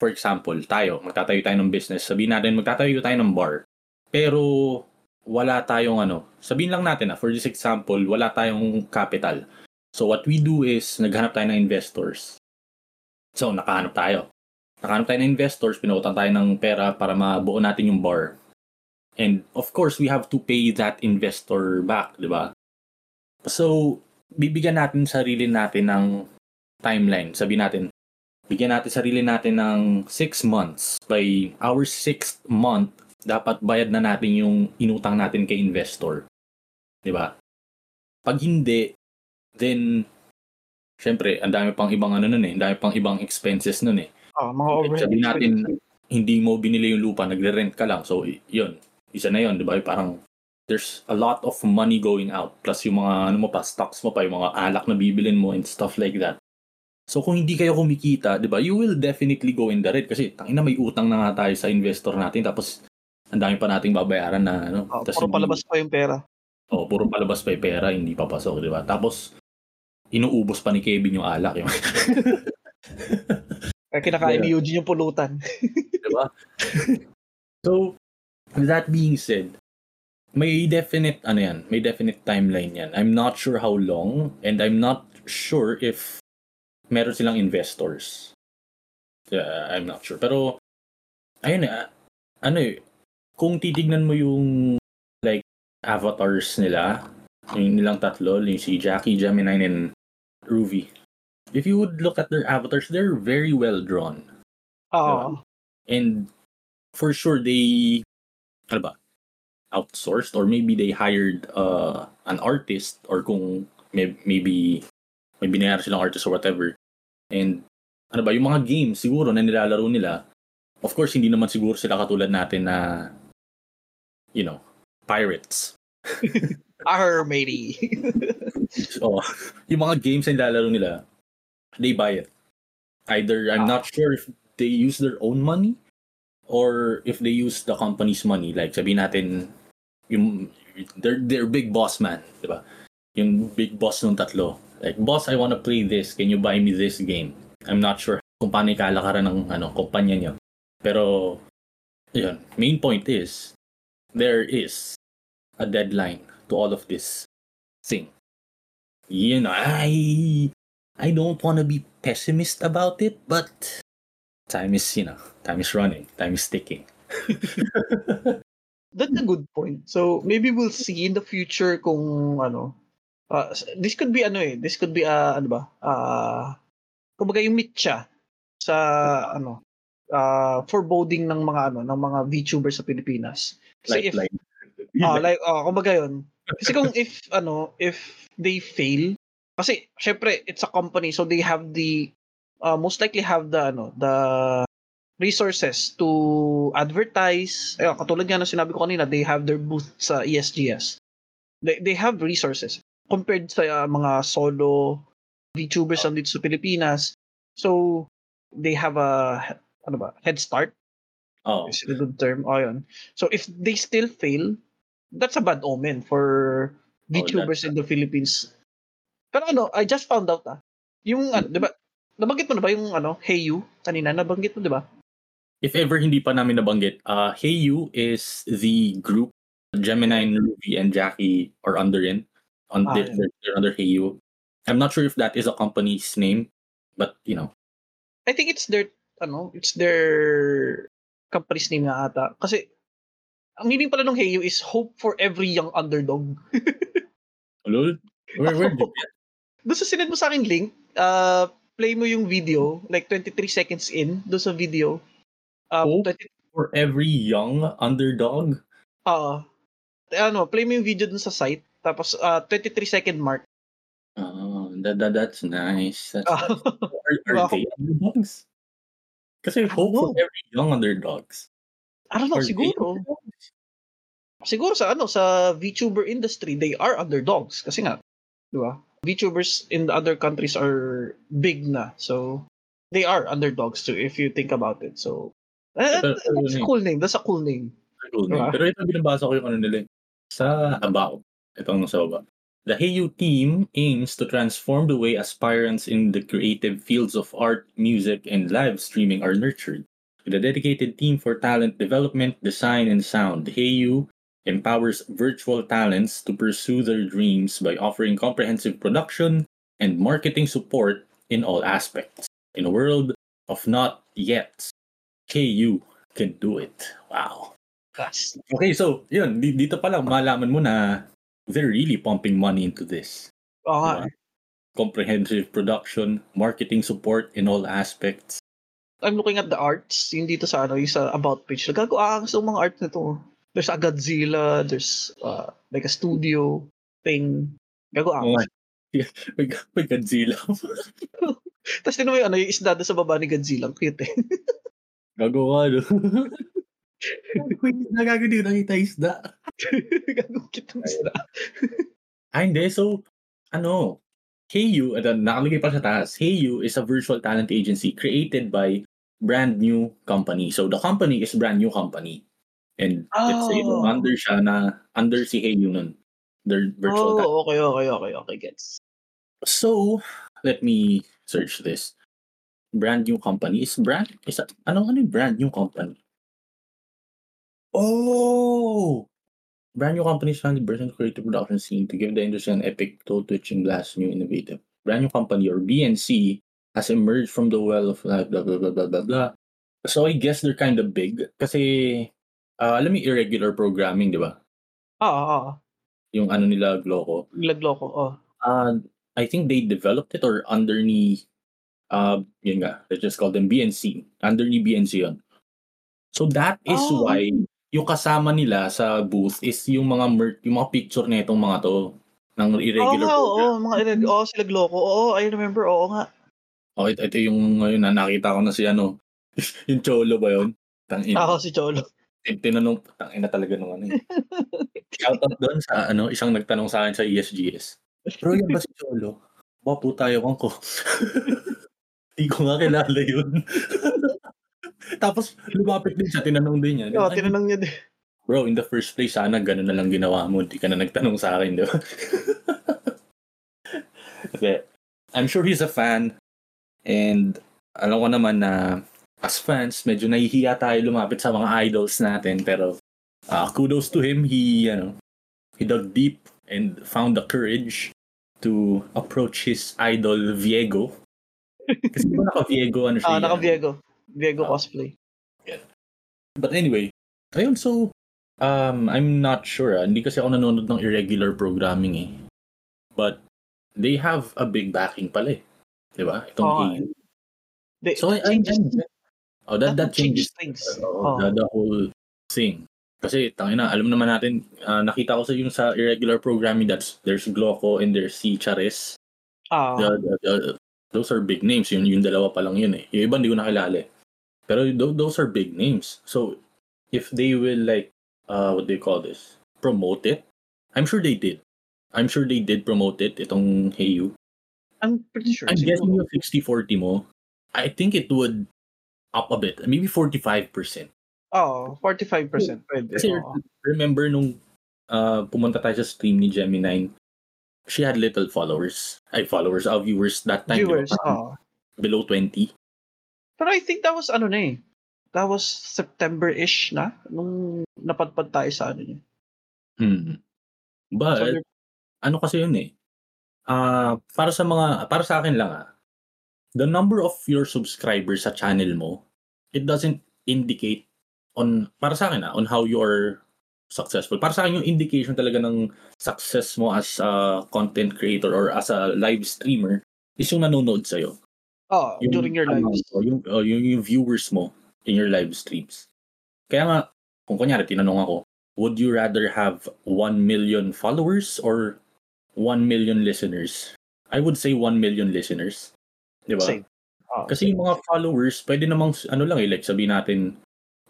For example, tayo, magtatayo tayo ng business. Sabihin natin, magtatayo tayo ng bar. Pero wala tayong ano, sabihin lang natin na for this example, wala tayong capital. So what we do is naghanap tayo ng investors. So nakahanap tayo. Nakahanap tayo ng investors, pinuutang tayo ng pera para mabuo natin yung bar. And of course, we have to pay that investor back, di ba? So, bibigyan natin sarili natin ng timeline. Sabi natin, bigyan natin sarili natin ng 6 months. By our 6th month, dapat bayad na natin yung inutang natin kay investor. Di ba? Pag hindi, then, syempre, ang dami pang ibang ano nun eh, ang dami pang ibang expenses nun eh. Ah, mga overhead. Sabi natin, hindi mo binili yung lupa, nagre-rent ka lang. So, yun. Isa na yun, di ba? Parang, there's a lot of money going out. Plus yung mga, ano mo pa, stocks mo pa, yung mga alak na bibilin mo and stuff like that. So, kung hindi kayo kumikita, di ba, you will definitely go in the red. Kasi, tangina, may utang na nga tayo sa investor natin. Tapos, ang dami pa nating babayaran na, ano. Tas puro hindi- palabas pa yung pera. Oh, puro palabas pa yung pera, hindi papasok, di ba? Tapos, inuubos pa ni Kevin yung alak. Yung, Kaya kinakain ni Eugene yung pulutan. di ba? so, with that being said, may definite, ano yan, may definite timeline yan. I'm not sure how long, and I'm not sure if meron silang investors. Yeah, I'm not sure. Pero, ayun eh, ano eh, kung titignan mo yung, like, avatars nila, yung nilang tatlo, yung si Jackie, Gemini, and Ruby. If you would look at their avatars, they're very well drawn. Oo. And for sure they ano ba outsourced or maybe they hired uh, an artist or kung may, maybe may binayaran silang artist or whatever. And ano ba yung mga games siguro na nilalaro nila of course hindi naman siguro sila katulad natin na you know pirates. Arr, matey. So, yung mga games na nilalaro nila, they buy it. Either, I'm not sure if they use their own money or if they use the company's money. Like, sabihin natin, yung, they're, they're big boss man, di ba? Yung big boss ng tatlo. Like, boss, I wanna play this. Can you buy me this game? I'm not sure kung paano ikalakaran ng ano, kumpanya niyo. Pero, yun, main point is, there is a deadline to all of this thing. You know, I I don't want to be pessimist about it, but time is, you know, time is running, time is ticking. That's a good point. So, maybe we'll see in the future kung ano, uh, this could be ano eh, this could be uh, ano ba, uh, kumbaga yung mitya sa ano, uh, foreboding ng mga ano, ng mga VTubers sa Pilipinas. Kasi if, Lifeline. ah, like, oh, kumbaga yun. Kasi kung if, ano, if they fail, kasi, syempre, it's a company, so they have the, uh, most likely have the, ano, the resources to advertise. Eh, katulad nga na sinabi ko kanina, they have their booth sa ESGS. They, they have resources compared sa uh, mga solo VTubers nandito sa Pilipinas. So, they have a, ano ba, head start. Oh, Is it a good term? Oh, yun. So, if they still fail, that's a bad omen for VTubers in the Philippines. Pero ano, I just found out ah. Yung, ano, di ba, nabanggit mo na ba yung ano, Hey You? Kanina, nabanggit mo, di ba? if ever hindi pa namin nabanggit, uh, Heyu is the group Gemini, Ruby, and Jackie are under in. On Ah, they're, yeah. they're, under Heyu. I'm not sure if that is a company's name, but you know, I think it's their, ano, it's their company's name na ata. Kasi, ang meaning pala ng Heyo is hope for every young underdog. lol, where where did? Doon sa sinend mo sa akin link, uh, play mo yung video, like 23 seconds in, doon sa video. Um, Hope? 20, for every young underdog? ah, ano, play mo yung video dun sa site, tapos uh, 23 second mark. Oh, that, that that's nice. That's, Ah, are, are Wow. they underdogs? Kasi hope for every young underdogs. I don't know, Are siguro. Siguro sa ano, sa VTuber industry, they are underdogs. Kasi nga, di ba? VTubers in the other countries are big na. So, they are underdogs too, if you think about it. So, uh, Pero- pero that's a eh. cool name. That's a cool name. Cool name. Diba? Pero ito binabasa ko yung ano nila. eh. Sa About. Itong nasa baba. The Heyu team aims to transform the way aspirants in the creative fields of art, music, and live streaming are nurtured. With a dedicated team for talent development, design, and sound, Heyu empowers virtual talents to pursue their dreams by offering comprehensive production and marketing support in all aspects. In a world of not yet, KU can do it. Wow. That's, Okay, so yun, dito pa lang malaman mo na they're really pumping money into this. oo nga. Diba? Comprehensive production, marketing support in all aspects. I'm looking at the arts, yung dito sa ano, yung sa about page. Gago ang sa mga art nito. There's a Godzilla, there's uh, like a studio thing. Gago ang. Oh, may, may Godzilla. Tapos tinan mo yung ano, yung isda sa baba ni Godzilla. Ang cute eh. Gagawa, no? Nagago din nakita isda. Gago ng isda. Ah, hindi. So, ano, Heyu, uh, nakalagay pa sa taas, Heyu is a virtual talent agency created by brand new company. So, the company is brand new company. And let's say, no, Oh. under siya na, under si Heyu nun. Their virtual. Oh, okay, okay, okay, okay, gets. So, let me search this. Brand new company. Is brand, is that, ano, ano yung brand new company? Oh! Brand new company is founded version creative production scene to give the industry an epic, toe-twitching blast, new innovative. Brand new company or BNC has emerged from the well of life, blah, blah, blah, blah, blah, blah. So, I guess they're kind of big. Kasi, uh, alam mo yung irregular programming, di ba? Ah, ah, ah. Yung ano nila, Gloco. Laglo ko. Oh. Uh, I think they developed it or underneath, uh, yun nga, let's just call them BNC. Underneath BNC yun. So that is Oh. why yung kasama nila sa booth is yung mga mer- yung mga picture na itong mga to ng Oo irregular nga, oo, program. mga ireg- oo, sila Gloco. Oo, I remember, oo nga. Oh, ito, ito yung ngayon na nakita ko na si ano, yung cholo ba yun? Tangina. Ako si Cholo. Tin- Tinanong, tangina talaga nung ano eh. Shoutout doon sa ano, isang nagtanong sa akin sa ESGS. Bro, yan ba si Cholo? Ba, puta, ewan ko. Hindi ko nga kilala yun. Tapos, lumapit din siya, tinanong din niya. Oo, "Ano, tinanong niya din. Bro, in the first place, sana ganun na lang ginawa mo. Hindi ka na nagtanong sa akin, di ba? Kasi, I'm sure he's a fan. And, alam ko naman na, as fans, medyo nahihiya tayo lumapit sa mga idols natin. Pero, uh, kudos to him. He, ano, he dug deep and found the courage to approach his idol, Viego. Kasi ba naka-Viego, ano siya? Ah, naka Viego. Viego Ah. cosplay. But anyway, ayun, so, um, I'm not sure. ah. Hindi kasi ako nanonood ng irregular programming eh. But, they have a big backing pala eh. Di ba? Itong. AU. They, So, I, I, changes, oh, that, that changes things. oh, Oh. the, the whole thing. Kasi, tangina, alam naman natin, ah, nakita ko sa yung sa irregular programming that's there's Gloco and there's si Charis. Ah, The- the- the- those are big names. Yun, yung dalawa pa lang yun eh. Yung iba hindi ko nakilala eh. Pero tho- those are big names. So, if they will like, uh, what do you call this? Promote it? I'm sure they did. I'm sure they did promote it, itong Heyu. I'm pretty sure. I'm guessing yung 60-40 mo, I think it would up a bit. Maybe 45%. Oo, 45% pwede. Kasi oo. remember nung uh, pumunta tayo sa stream ni Gemini, she had little followers. Ay, followers, uh, viewers that time. Viewers, Parang oo. Below 20. Pero I think that was ano na eh. that was September-ish na nung napadpad tayo sa ano niya. Hmm. So, But, there- ano kasi yun eh. Ah, para sa mga, para sa akin lang ah, the number of your subscribers sa channel mo, it doesn't indicate on, para sa akin ah, on how you're successful. Para sa akin yung indication talaga ng success mo as a content creator or as a live streamer is yung nanonood sa'yo. oh, Yung, during your lives. o yung, o yung, yung viewers mo in your live streams. Kaya nga, kung kunyari, tinanong ako, would you rather have 1 million followers or 1 million listeners? I would say 1 million listeners. Di ba? Oh, Kasi yung mga followers, pwede namang, ano lang eh, like sabihin natin,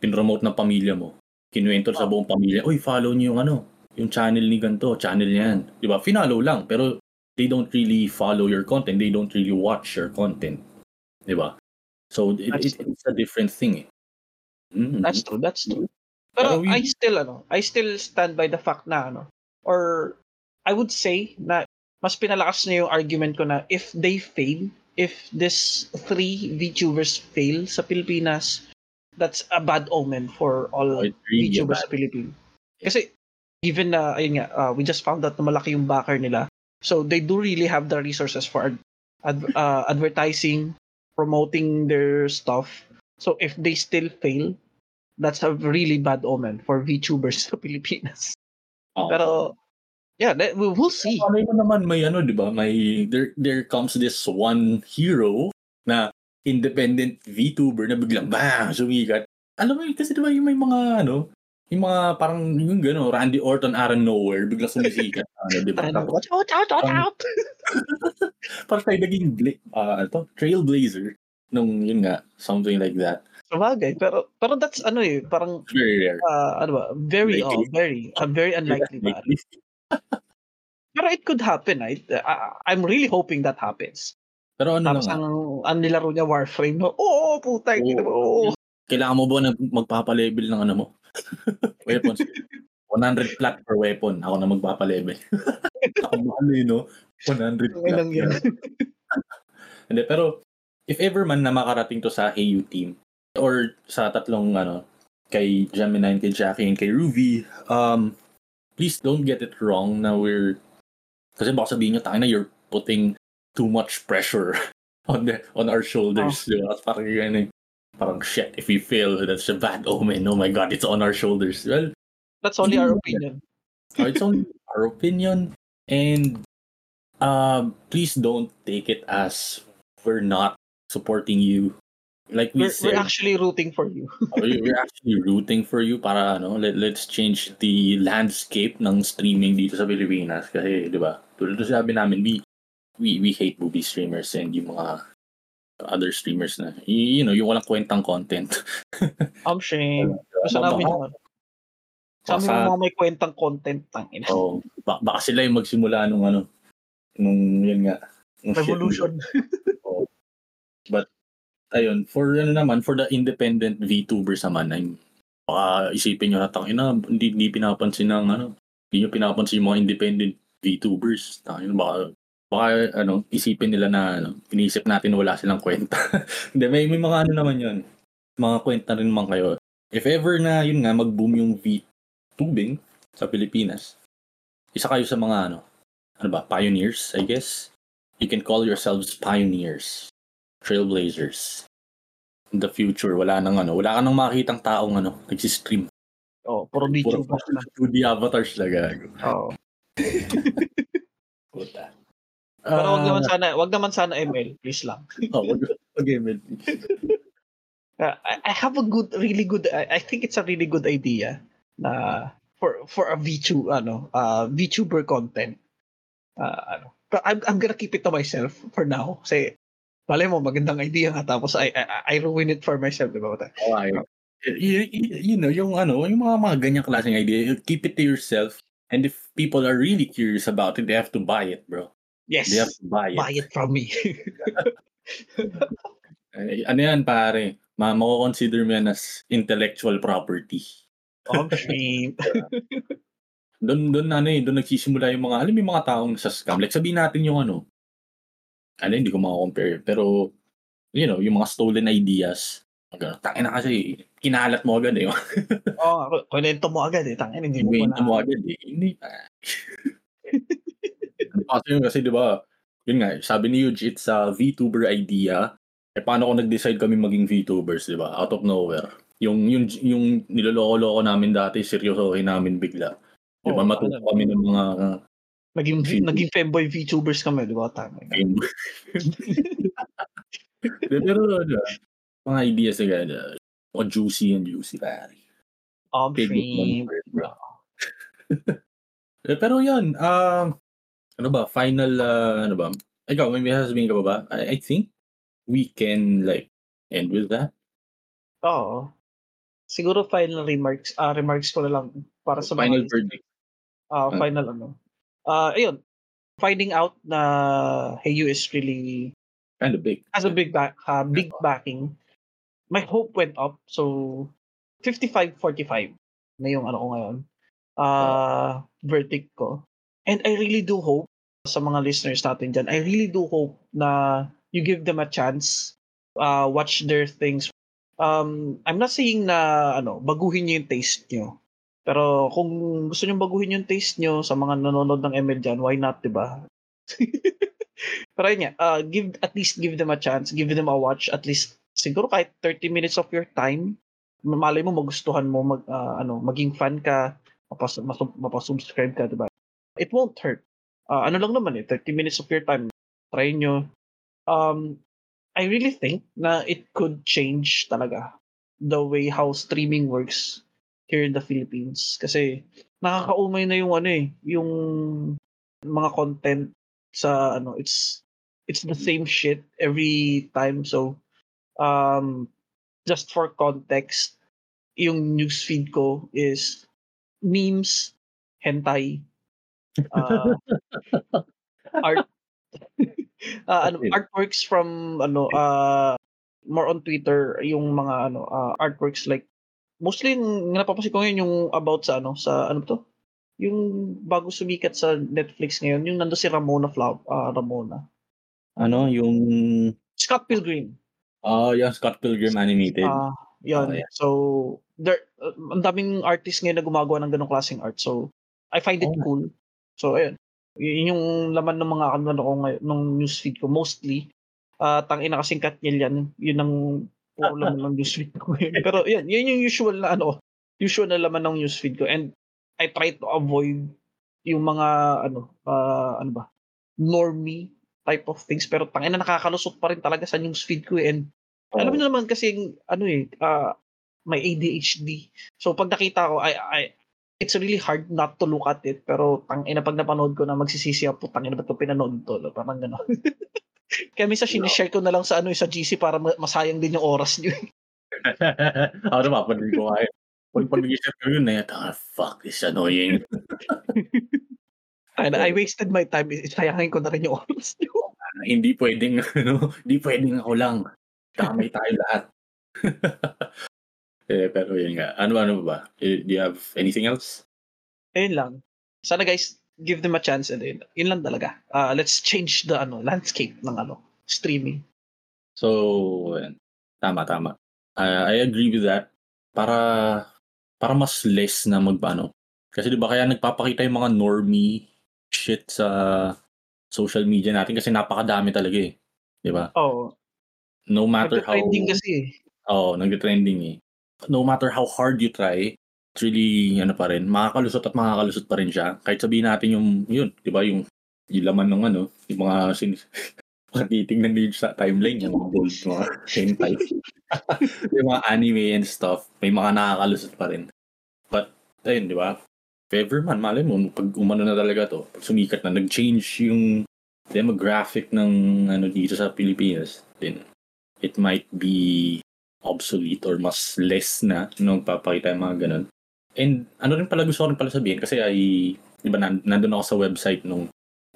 pinromote ng pamilya mo. Kinuwento sa Oh. buong pamilya, uy, follow niyo yung ano, yung channel ni ganito, channel niya yan. Di ba? Finollow lang, pero they don't really follow your content. They don't really watch your content. Di ba? So, it, it- it's a different thing eh. Mhm. That's true, that's true. Pero Pero we- I still ano, I still stand by the fact na ano or I would say na mas pinalakas na yung argument ko na if they fail, if this three VTubers fail sa Pilipinas, that's a bad omen for all Oh, really VTubers bad- sa Pilipinas. Kasi given na ayun nga, uh, we just found out na malaki yung backer nila. So they do really have the resources for ad- ad- uh, advertising, promoting their stuff. So if they still fail, that's a really bad omen for VTubers sa Pilipinas. Oo. Pero yeah, that, we will see. Ano mo naman may ano, 'di ba? May there there comes this one hero na independent VTuber na biglang bang sumikat. Alam mo yun, kasi 'di ba yung may mga ano, yung mga parang yung gano, Randy Orton out of nowhere biglang sumisikat. ano, 'di ba? Tapos watch out, out, Parang- out! parang tayo naging bla- ah, ano to, trailblazer nung yun nga, something like that. Sabagay, pero pero that's ano eh, parang very rare. uh, ano ba, very oh, very uh, very unlikely ba. Pero it could happen, right? I, I'm really hoping that happens. Pero ano Tapos lang, ang, ang nilaro niya Warframe, no? Oo, puta, Oo. oh, oh. kailangan mo ba na magpapa-level ng ano mo? Weapons. 100 plat per weapon. Ako na magpapa-level. Ako mahal eh, no? 100 plat. Ilang yan. Hindi, pero if ever man na makarating to sa HeyU team or sa tatlong ano, kay Gemini, kay Jackie, and kay Ruby, um, please don't get it wrong na we're kasi baka sabihin nyo, tayo na you're putting too much pressure on the on our shoulders. Di ba? Parang yun eh. Parang shit, if we fail, that's a bad omen. Oh my God, it's on our shoulders. Well, That's only our opinion. uh, it's only our opinion. And um, please don't take it as we're not supporting you. Like we We're, said, we're actually rooting for you. we- we're actually rooting for you para ano, let, let's change the landscape ng streaming dito sa Pilipinas. Kasi, di ba, tulad na sabi namin, we, we, we hate movie streamers and yung mga other streamers na, y- you know, yung walang kwentang content. I'm shame. Gusto namin yun. Sa amin baka- yung mga may kwentang content, tangina. Oh, ba- baka sila yung magsimula nung ano, nung yun nga. nung shit. Revolution. Ayun, for ano naman, for the independent VTubers naman, ay, baka isipin nyo na ina, hindi, hindi pinapansin ng ano, hindi nyo pinapansin yung mga independent VTubers. Tangina, baka, baka ano, isipin nila na ano, inisip natin na wala silang kwenta. hindi, may, may mga ano naman yun. Mga kwenta rin naman kayo. If ever na, yun nga, mag-boom yung VTubing sa Pilipinas, isa kayo sa mga ano, ano ba, pioneers, I guess. You can call yourselves pioneers trailblazers. In the future, wala nang ano, wala ka nang makitang taong ano, nagsistream. Oh, puro Puro VTubers na. 2D avatars na gago. Oh. Puta. Pero wag Ah, naman sana, wag naman sana ML, please lang. oh, wag, wag ML. Uh, I, I have a good, really good, I, I think it's a really good idea na for for a VTuber, ano, uh, VTuber content. Uh, ano. But I'm, I'm gonna keep it to myself for now. Kasi, malay mo, magandang idea nga. Tapos, I, I, I ruin it for myself, di ba? Okay. You, you, you know, yung ano, yung mga mga ganyang klaseng idea, you keep it to yourself. And if people are really curious about it, they have to buy it, bro. Yes. They have to buy it. Buy it from me. Eh, ano yan, pare? Ma mako-consider mo yan as intellectual property. oh, shame. Doon doon ano eh, doon nagsisimula yung mga alam yung mga taong sa scam. Like sabihin natin yung ano. Ano hindi ko maka-compare, pero you know, yung mga stolen ideas Ganun. Tangina kasi, kinalat mo agad eh. Oo, oh, kunento mo agad eh. Tangin, hindi mo pa mo na. agad eh. Hindi. Ano kasi yun kasi, di ba, yun nga, sabi ni Yuji, it's a VTuber idea. Eh, paano kung nag-decide kami maging VTubers, di ba? Out of nowhere. Yung, yung, yung niloloko-loko namin dati, seryosohin namin bigla. Di ba, Oo, matuto kami ng mga Naging, naging femboy VTubers kami, di ba? Tama. Pero, ano, mga ideas na gano'n. Mga juicy and juicy, number, bro. Eh, Pero yun, um, ano ba, final, uh, ano ba, ikaw, may sasabihin ka pa ba? I, I think we can, like, end with that. Oo. Siguro final remarks, ah remarks ko na lang para sa Final mga verdict. ah Ah. final ano. Ah ayun. Finding out na Heyu is really Kind of big. has a big back uh, big backing. My hope went up. So 55-45 na yung ano ko ngayon. Uh, verdict ko. And I really do hope sa mga listeners natin dyan, I really do hope na you give them a chance. Uh, watch their things. Um, I'm not saying na ano, baguhin niyo yung taste niyo. Pero kung gusto niyo baguhin yung taste niyo sa mga nanonood ng ML dyan, why not, 'di ba? Pero yun nga, uh, give, at least give them a chance, give them a watch, at least siguro kahit 30 minutes of your time, malay mo magustuhan mo, mag, ah, ano, maging fan ka, mapas, mapasubscribe ka, diba? It won't hurt. Ah, ano lang naman eh, 30 minutes of your time, try nyo. Um, I really think na it could change talaga the way how streaming works here in the Philippines. Kasi nakakaumay na yung ano eh, yung mga content sa ano it's it's the same shit every time so um just for context yung newsfeed ko is memes hentai uh, art uh, ano, artworks from ano uh, more on Twitter yung mga ano uh, artworks like mostly napapansin ko ngayon yung about sa ano sa ano to yung bago sumikat sa Netflix ngayon yung nando si Ramona Flaw uh, Ramona Ano, yung, Scott Pilgrim ah, yung Scott Pilgrim animated. Ah, yun. Oh, yeah. So, there, uh, ang daming artist ngayon na gumagawa ng ganong klaseng art. So, I find it Oh. cool. So, ayun. Yun yung laman ng mga ano ko ngayon, ng newsfeed ko. Mostly, uh, tang ina kasing Katniel yan. Yun ang puro laman ng newsfeed ko ngayon. Pero, yun, yun yung usual na ano, usual na laman ng newsfeed ko. And, I try to avoid yung mga, ano, uh, ano ba, normie type of things. Pero, tangina nakakalusot pa rin talaga sa newsfeed ko. eh. And, alam mo na naman kasi ano eh, ah, may ADHD. So pag nakita ko, I, I, it's really hard not to look at it. Pero tang ina pag napanood ko na magsisisi ako, tang ina ba't ko pinanood to? Parang gano'n. Kaya minsan sinishare ko na lang sa ano eh, sa GC para ma- masayang din yung oras niyo. Ako na mapanood ko kaya. Pag pag nag-isip ko yun, eh, ah, fuck, this is annoying. And I wasted my time. Sayangin ko na rin yung oras niyo. Ah, hindi pwedeng, ano, hindi pwedeng ako lang. Damay tayo lahat. eh, pero yun nga. Ano, ano ba? Eh, Do you have anything else? Ayun lang. Sana guys, give them a chance and yun, yun lang talaga. Ah, let's change the ano landscape ng ano streaming. So, tama, tama. Uh, I agree with that. Para, para mas less na magpaano. Kasi di ba kaya nagpapakita yung mga normie shit sa social media natin kasi napakadami talaga eh. Di ba? Oh, No matter how... trending kasi eh. Oo, oh, nag-trending eh. No matter how hard you try, really, ano pa rin, makakalusot at makakalusot pa rin siya. Kahit sabihin natin yung, yun, di ba, yung, yung laman ng ano, yung mga sin mga titignan din sa timeline, yung mga bold, mga hentai. yung mga anime and stuff, may mga nakakalusot pa rin. But, ayun, di ba? If man, malay mo, pag umano na talaga to, pag sumikat na, nag-change yung demographic ng ano dito sa Pilipinas, then it might be obsolete or mas less na nung papakita yung mga ganun. And ano rin pala gusto ko rin pala sabihin kasi ay, di ba, nan- nandun ako sa website nung,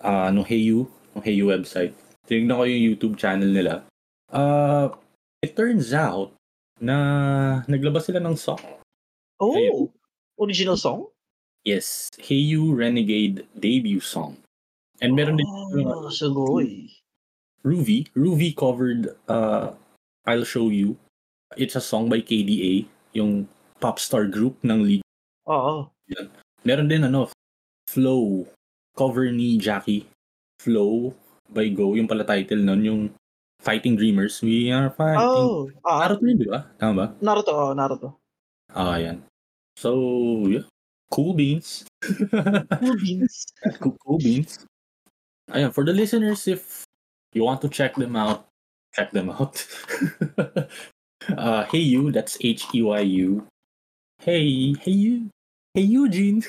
ah nung Heyu, nung Heyu website. Tinignan ko yung YouTube channel nila. Uh, it turns out na naglabas sila ng song. Oh, Ayun. original song? Yes, Heyu Renegade debut song. And meron din Oh, sugoy. Ruby. Ruby covered uh, I'll Show You It's a song by KDA, yung pop star group ng League. Oo. Meron din ano, Flow, cover ni Jackie. Flow by Go, yung pala title nun, yung Fighting Dreamers. We are fighting. Oh, ah, Naruto yun, di ba? Tama ba? Naruto, oh, Naruto. Ah, yan. So, yeah. Cool beans. Cool beans. cool, cool beans. Ayan, for the listeners, if you want to check them out, check them out. uh, hey you, that's H-E-Y-U. Hey, hey you. Hey Eugene.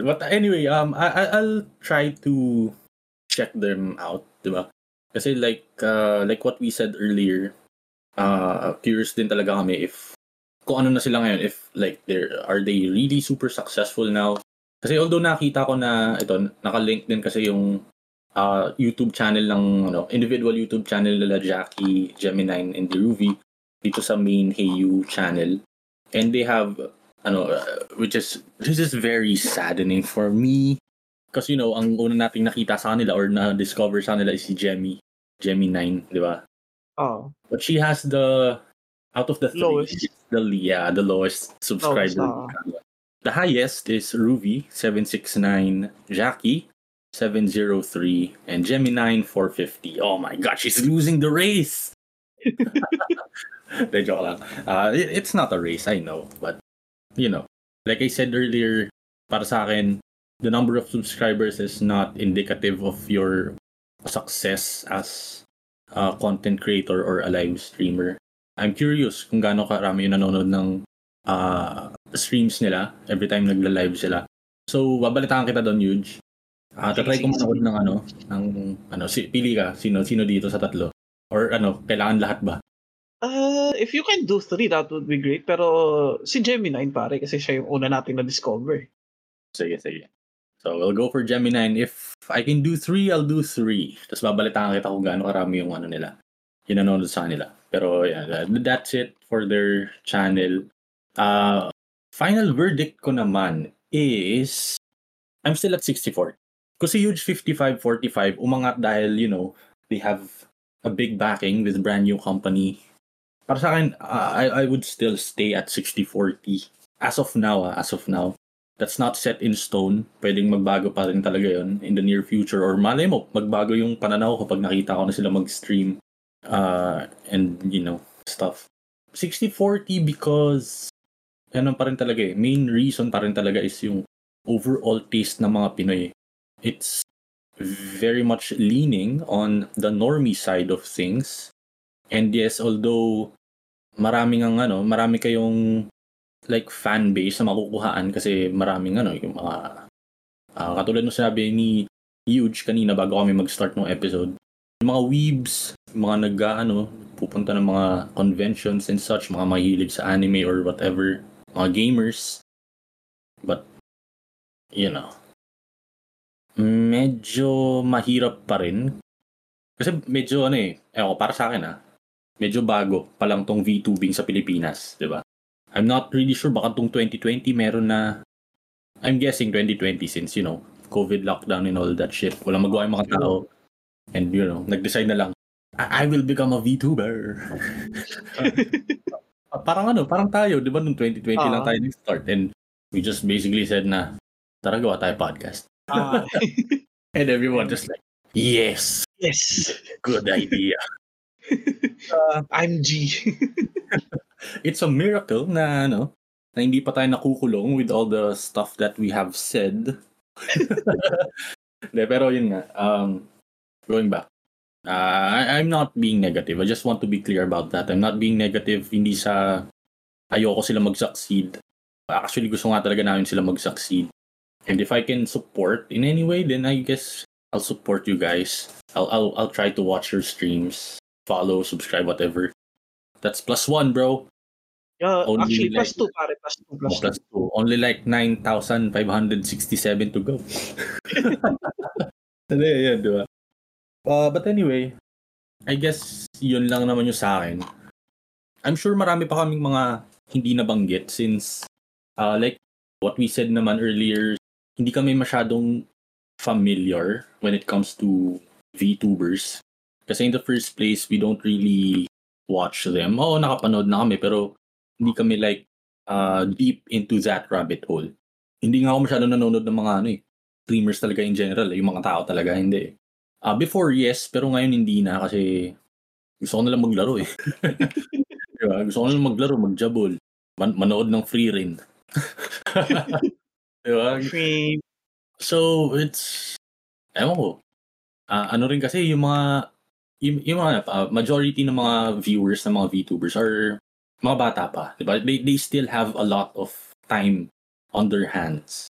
But anyway, um, I, I'll try to check them out, di ba? Kasi like, uh, like what we said earlier, uh, curious din talaga kami if kung ano na sila ngayon, if like they're, are they really super successful now? Kasi although nakita ko na ito, nakalink din kasi yung uh, YouTube channel ng ano, individual YouTube channel nila Jackie, Gemini, and Deruvi dito sa main Heyu channel. And they have ano, uh, which is this is very saddening for me. Kasi you know, ang una nating nakita sa kanila or na-discover sa kanila is si Jemmy. Jemmy 9, di ba? Oh. But she has the out of the three, Lowest. the yeah, the lowest subscriber. Lowest, The highest is Ruby 769, Jackie 703, and Gemini 450. Oh my god, she's losing the race. De joke lang. Uh, it- it's not a race, I know, but you know, like I said earlier, para sa akin, the number of subscribers is not indicative of your success as a content creator or a live streamer. I'm curious kung gaano karami yung nanonood ng uh, streams nila every time nagla-live sila. So, babalitaan kita doon, Huge. Ah, tatry ko manood ng ano, ng ano, si, pili ka, sino sino dito sa tatlo? Or ano, kailangan lahat ba? Uh, if you can do three, that would be great. Pero si Gemini pare kasi siya yung una nating na-discover. Sige, sige. So, we'll go for Gemini. If I can do three, I'll do three. Tapos babalitaan kita kung gaano karami yung ano nila. Yung nanonood sa kanila. Pero yeah, that- that's it for their channel. Uh, final verdict ko naman is I'm still at 64. Kasi huge 55-45 umangat dahil, you know, they have a big backing with brand new company. Para sa akin, I, I would still stay at 60-40. As of now, ah, as of now that's not set in stone. Pwedeng magbago pa rin talaga yon in the near future. Or malay mo, magbago yung pananaw kapag nakita ko na sila mag-stream uh, and, you know, stuff. 60-40 because ano pa rin talaga eh. Main reason pa rin talaga is yung overall taste ng mga Pinoy. It's very much leaning on the normie side of things. And yes, although maraming ang ano, marami kayong like fan base na makukuhaan kasi maraming ano yung mga ah, katulad ng sinabi ni Huge kanina bago kami mag-start ng episode yung mga weebs mga nag ano pupunta ng mga conventions and such mga mahilig sa anime or whatever mga gamers but you know medyo mahirap pa rin kasi medyo ano eh ewan ko, para sa akin ah medyo bago pa lang tong VTubing sa Pilipinas, 'di ba? I'm not really sure baka tong 2020 meron na I'm guessing 2020 since you know COVID lockdown and all that shit. Walang magawa yung mga tao. And you know, nag-decide na lang I, I will become a VTuber. Parang ano, parang tayo, 'di ba nung 2020 lang Ah. tayo nag-start and we just basically said na tara gawa tayo podcast. Ah, And everyone just like, yes, yes. good idea. I'm G. it's a miracle na ano na hindi pa tayo nakukulong with all the stuff that we have said. De, pero yun nga, um, going back, uh, I, I'm not being negative. I just want to be clear about that. I'm not being negative, hindi sa ayoko sila mag-succeed. Actually, gusto nga talaga namin sila mag-succeed. And if I can support in any way, then I guess I'll support you guys. I'll, I'll, I'll try to watch your streams, follow, subscribe, whatever. That's plus one, bro. Uh, Only actually, plus like- two, pare. Plus two, plus Plus two. two. Only like 9,567 to go. Hindi, yun, di ba? Uh, but anyway, I guess yun lang naman yung sa akin. I'm sure marami pa kaming mga hindi nabanggit since uh, like what we said naman earlier, hindi kami masyadong familiar when it comes to VTubers. Kasi in the first place, we don't really watch them. Oo, nakapanood na kami, pero hindi kami like uh, deep into that rabbit hole. Hindi nga ako masyado nanonood ng mga ano eh, streamers talaga in general, eh, yung mga tao talaga, hindi. Uh, before, yes, pero ngayon hindi na kasi gusto ko nalang maglaro eh. diba? Gusto ko nalang maglaro, magjabol, man- manood ng free rin. diba? So, it's, ewan ko, Ah, ano rin kasi yung mga yung, yung mga uh, majority ng mga viewers ng mga VTubers are mga bata pa, 'di ba? They they still have a lot of time on their hands.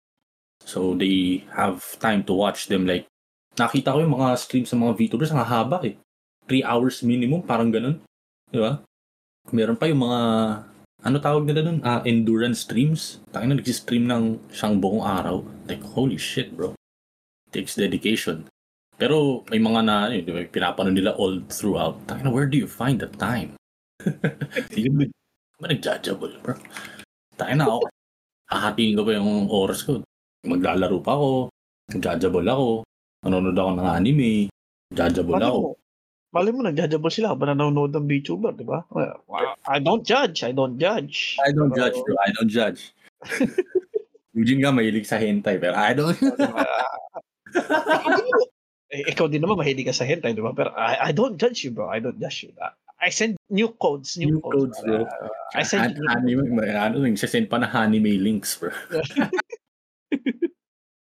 So they have time to watch them like nakita ko yung mga streams ng mga VTubers ang haba eh. 3 hours minimum, parang ganun. 'Di ba? Meron pa yung mga ano tawag nila doon? Ah, endurance streams. Tangina nagsi-stream ng siyang buong araw. Like holy shit, bro. takes dedication. Pero may mga na, yun, di ba, pinapanood nila all throughout. Tangina, where do you find the time? Hindi ba, nagjajabol, bro? Tangina ako. Hahatiin ko pa yung oras ko. Maglalaro pa ako. Nagjajabol ako. Nanonood ako ng anime. Nagjajabol ako. Mali mo, nagjajabol sila habang nanonood ng VTuber, di ba? Well, I don't judge. I don't judge. I don't Pero- judge, bro. I don't judge. Eugene nga mahilig sa hentai, pero I don't... eh, ikaw din naman mahilig ka sa hentai, di ba? Pero I, I don't judge you, bro. I don't judge you. I send new codes, new, New codes, bro. Uh, I send you new anime, ano, nagsasend pa na anime links, bro.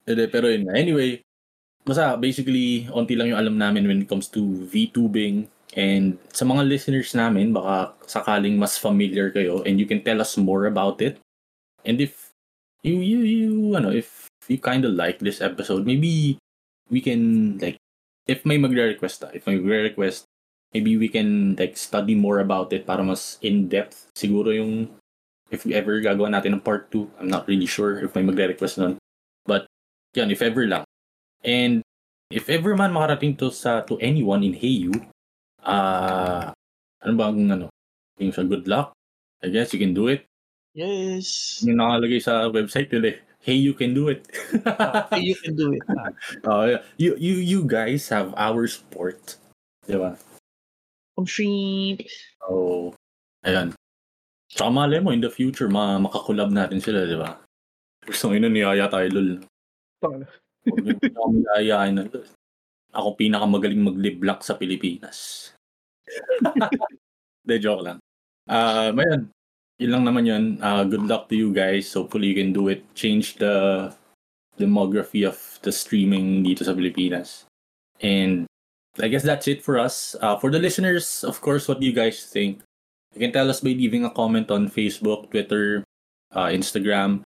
Hindi, pero yun. Anyway, basta basically, onti lang yung alam namin when it comes to VTubing. And sa mga listeners namin, baka sakaling mas familiar kayo and you can tell us more about it. And if you, you, you, ano, if you kind of like this episode, maybe we can, like, if may magre-request, if may magre-request, maybe we can, like, study more about it para mas in-depth. Siguro yung, if ever gagawa natin ng part 2, I'm not really sure if may magre-request nun. But, yan, if ever lang. And, if ever man makarating to sa, to anyone in Heyu, ah, ano ba ang, ano, yung sa good luck, I guess you can do it. Yes. Yung nakalagay sa website nila eh. Hey, you can do it. Okay, you can do it. Oh, yeah. you, you, you guys have our support. Di ba? Om shrimp. So, ayan. Tsaka malay mo, in the future, ma makakulab natin sila, di ba? Gusto ngayon niyaya tayo, lol. Huwag niyo na kami ayayain na, lol. Ako pinakamagaling mag-liblock sa Pilipinas. De, joke lang. Ah, uh, ayan. Yun lang naman yun. Uh, good luck to you guys. Hopefully you can do it. Change the demography of the streaming dito sa Pilipinas. And I guess that's it for us. Uh, for the listeners, of course, what do you guys think? You can tell us by leaving a comment on Facebook, Twitter, uh, Instagram,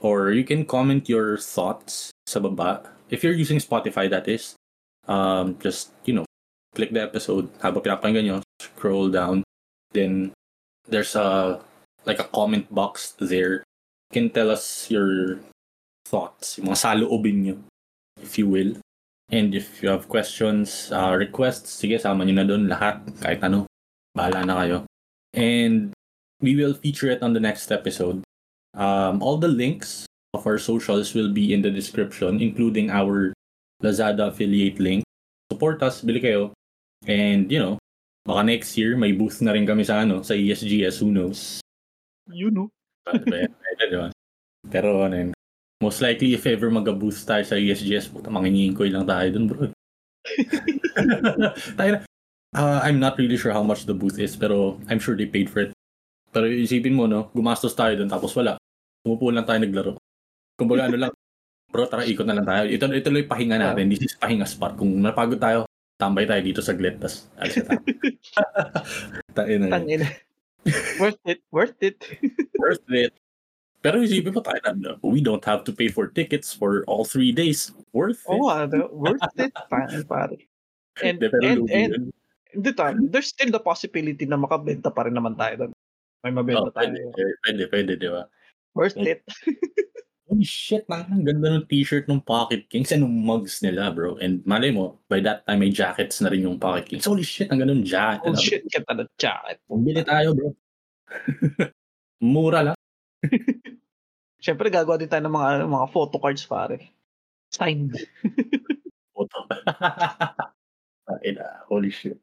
or you can comment your thoughts sa baba. If you're using Spotify, that is. Um, just, you know, click the episode. Habang pinapakinggan nyo, scroll down. Then, there's a, like a comment box there. You can tell us your thoughts, yung mga saloobin nyo, if you will. And if you have questions, uh, requests, sige, sama nyo na doon lahat, kahit ano. Bahala na kayo. And we will feature it on the next episode. Um, all the links of our socials will be in the description, including our Lazada affiliate link. Support us, bili kayo. And, you know, baka next year, may booth na rin kami sa, ano, sa ESGS, who knows? You know. Pero, ano yun, most likely, if ever mag-boost tayo sa ESGS, puta, manginginkoy lang tayo dun, bro. tayo na. Uh, I'm not really sure how much the booth is, pero I'm sure they paid for it. Pero isipin mo, no, gumastos tayo dun, tapos wala. Umupo lang tayo naglaro. Kumbaga, ano lang, bro, tara, ikot na lang tayo. Ito, ito lang yung pahinga natin. This is pahinga spot. Kung napagod tayo, tambay tayo dito sa glit, tas alis na tayo. Tayo na yun. Tangin. worth it. Worth it. worth it. Pero isipin mo tayo na, we don't have to pay for tickets for all three days. Worth it. Oh, worth it. Tangin, pare. And, and, and, yun. hindi ta, there's still the possibility na makabenta pa rin naman tayo doon. May mabenta Oh, tayo. pwede, pwede, pwede, di ba? Worth it. Holy shit, man. Ang ganda ng t-shirt ng Pocket Kings and ng mugs nila, bro. And malay mo, by that time, may jackets na rin yung Pocket Kings. Holy shit, ang ganda ng jacket. Oh nila, shit, kita na jacket. bro. Bili tayo, bro. Mura lang. Siyempre, gagawa din tayo ng mga, mga photo cards, pare. Signed. Photo. Ay, na, holy shit.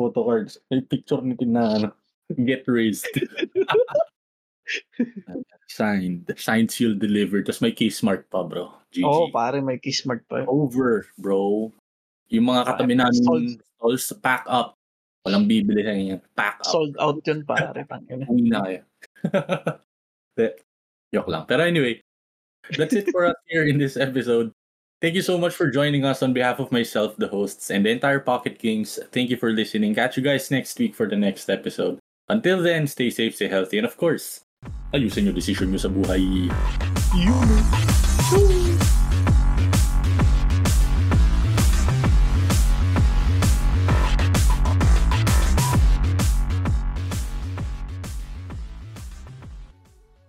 Photo cards. May picture ni Tin na ano. Get raised. Signed. Signed, sealed, delivered. Tapos may key smart pa, bro. GG. Oo, pare, may Kismart pa. Over, bro. Yung mga katabi namin Sold. stalls, pack up. Walang bibili sa inyo. Pack up. Sold out yun, pare. Uwi na kayo. De, joke lang. Pero anyway, that's it for us here in this episode. Thank you so much for joining us on behalf of myself, the hosts, and the entire Pocket Kings. Thank you for listening. Catch you guys next week for the next episode. Until then, stay safe, stay healthy, and of course, ayusin yung decision nyo sa buhay. You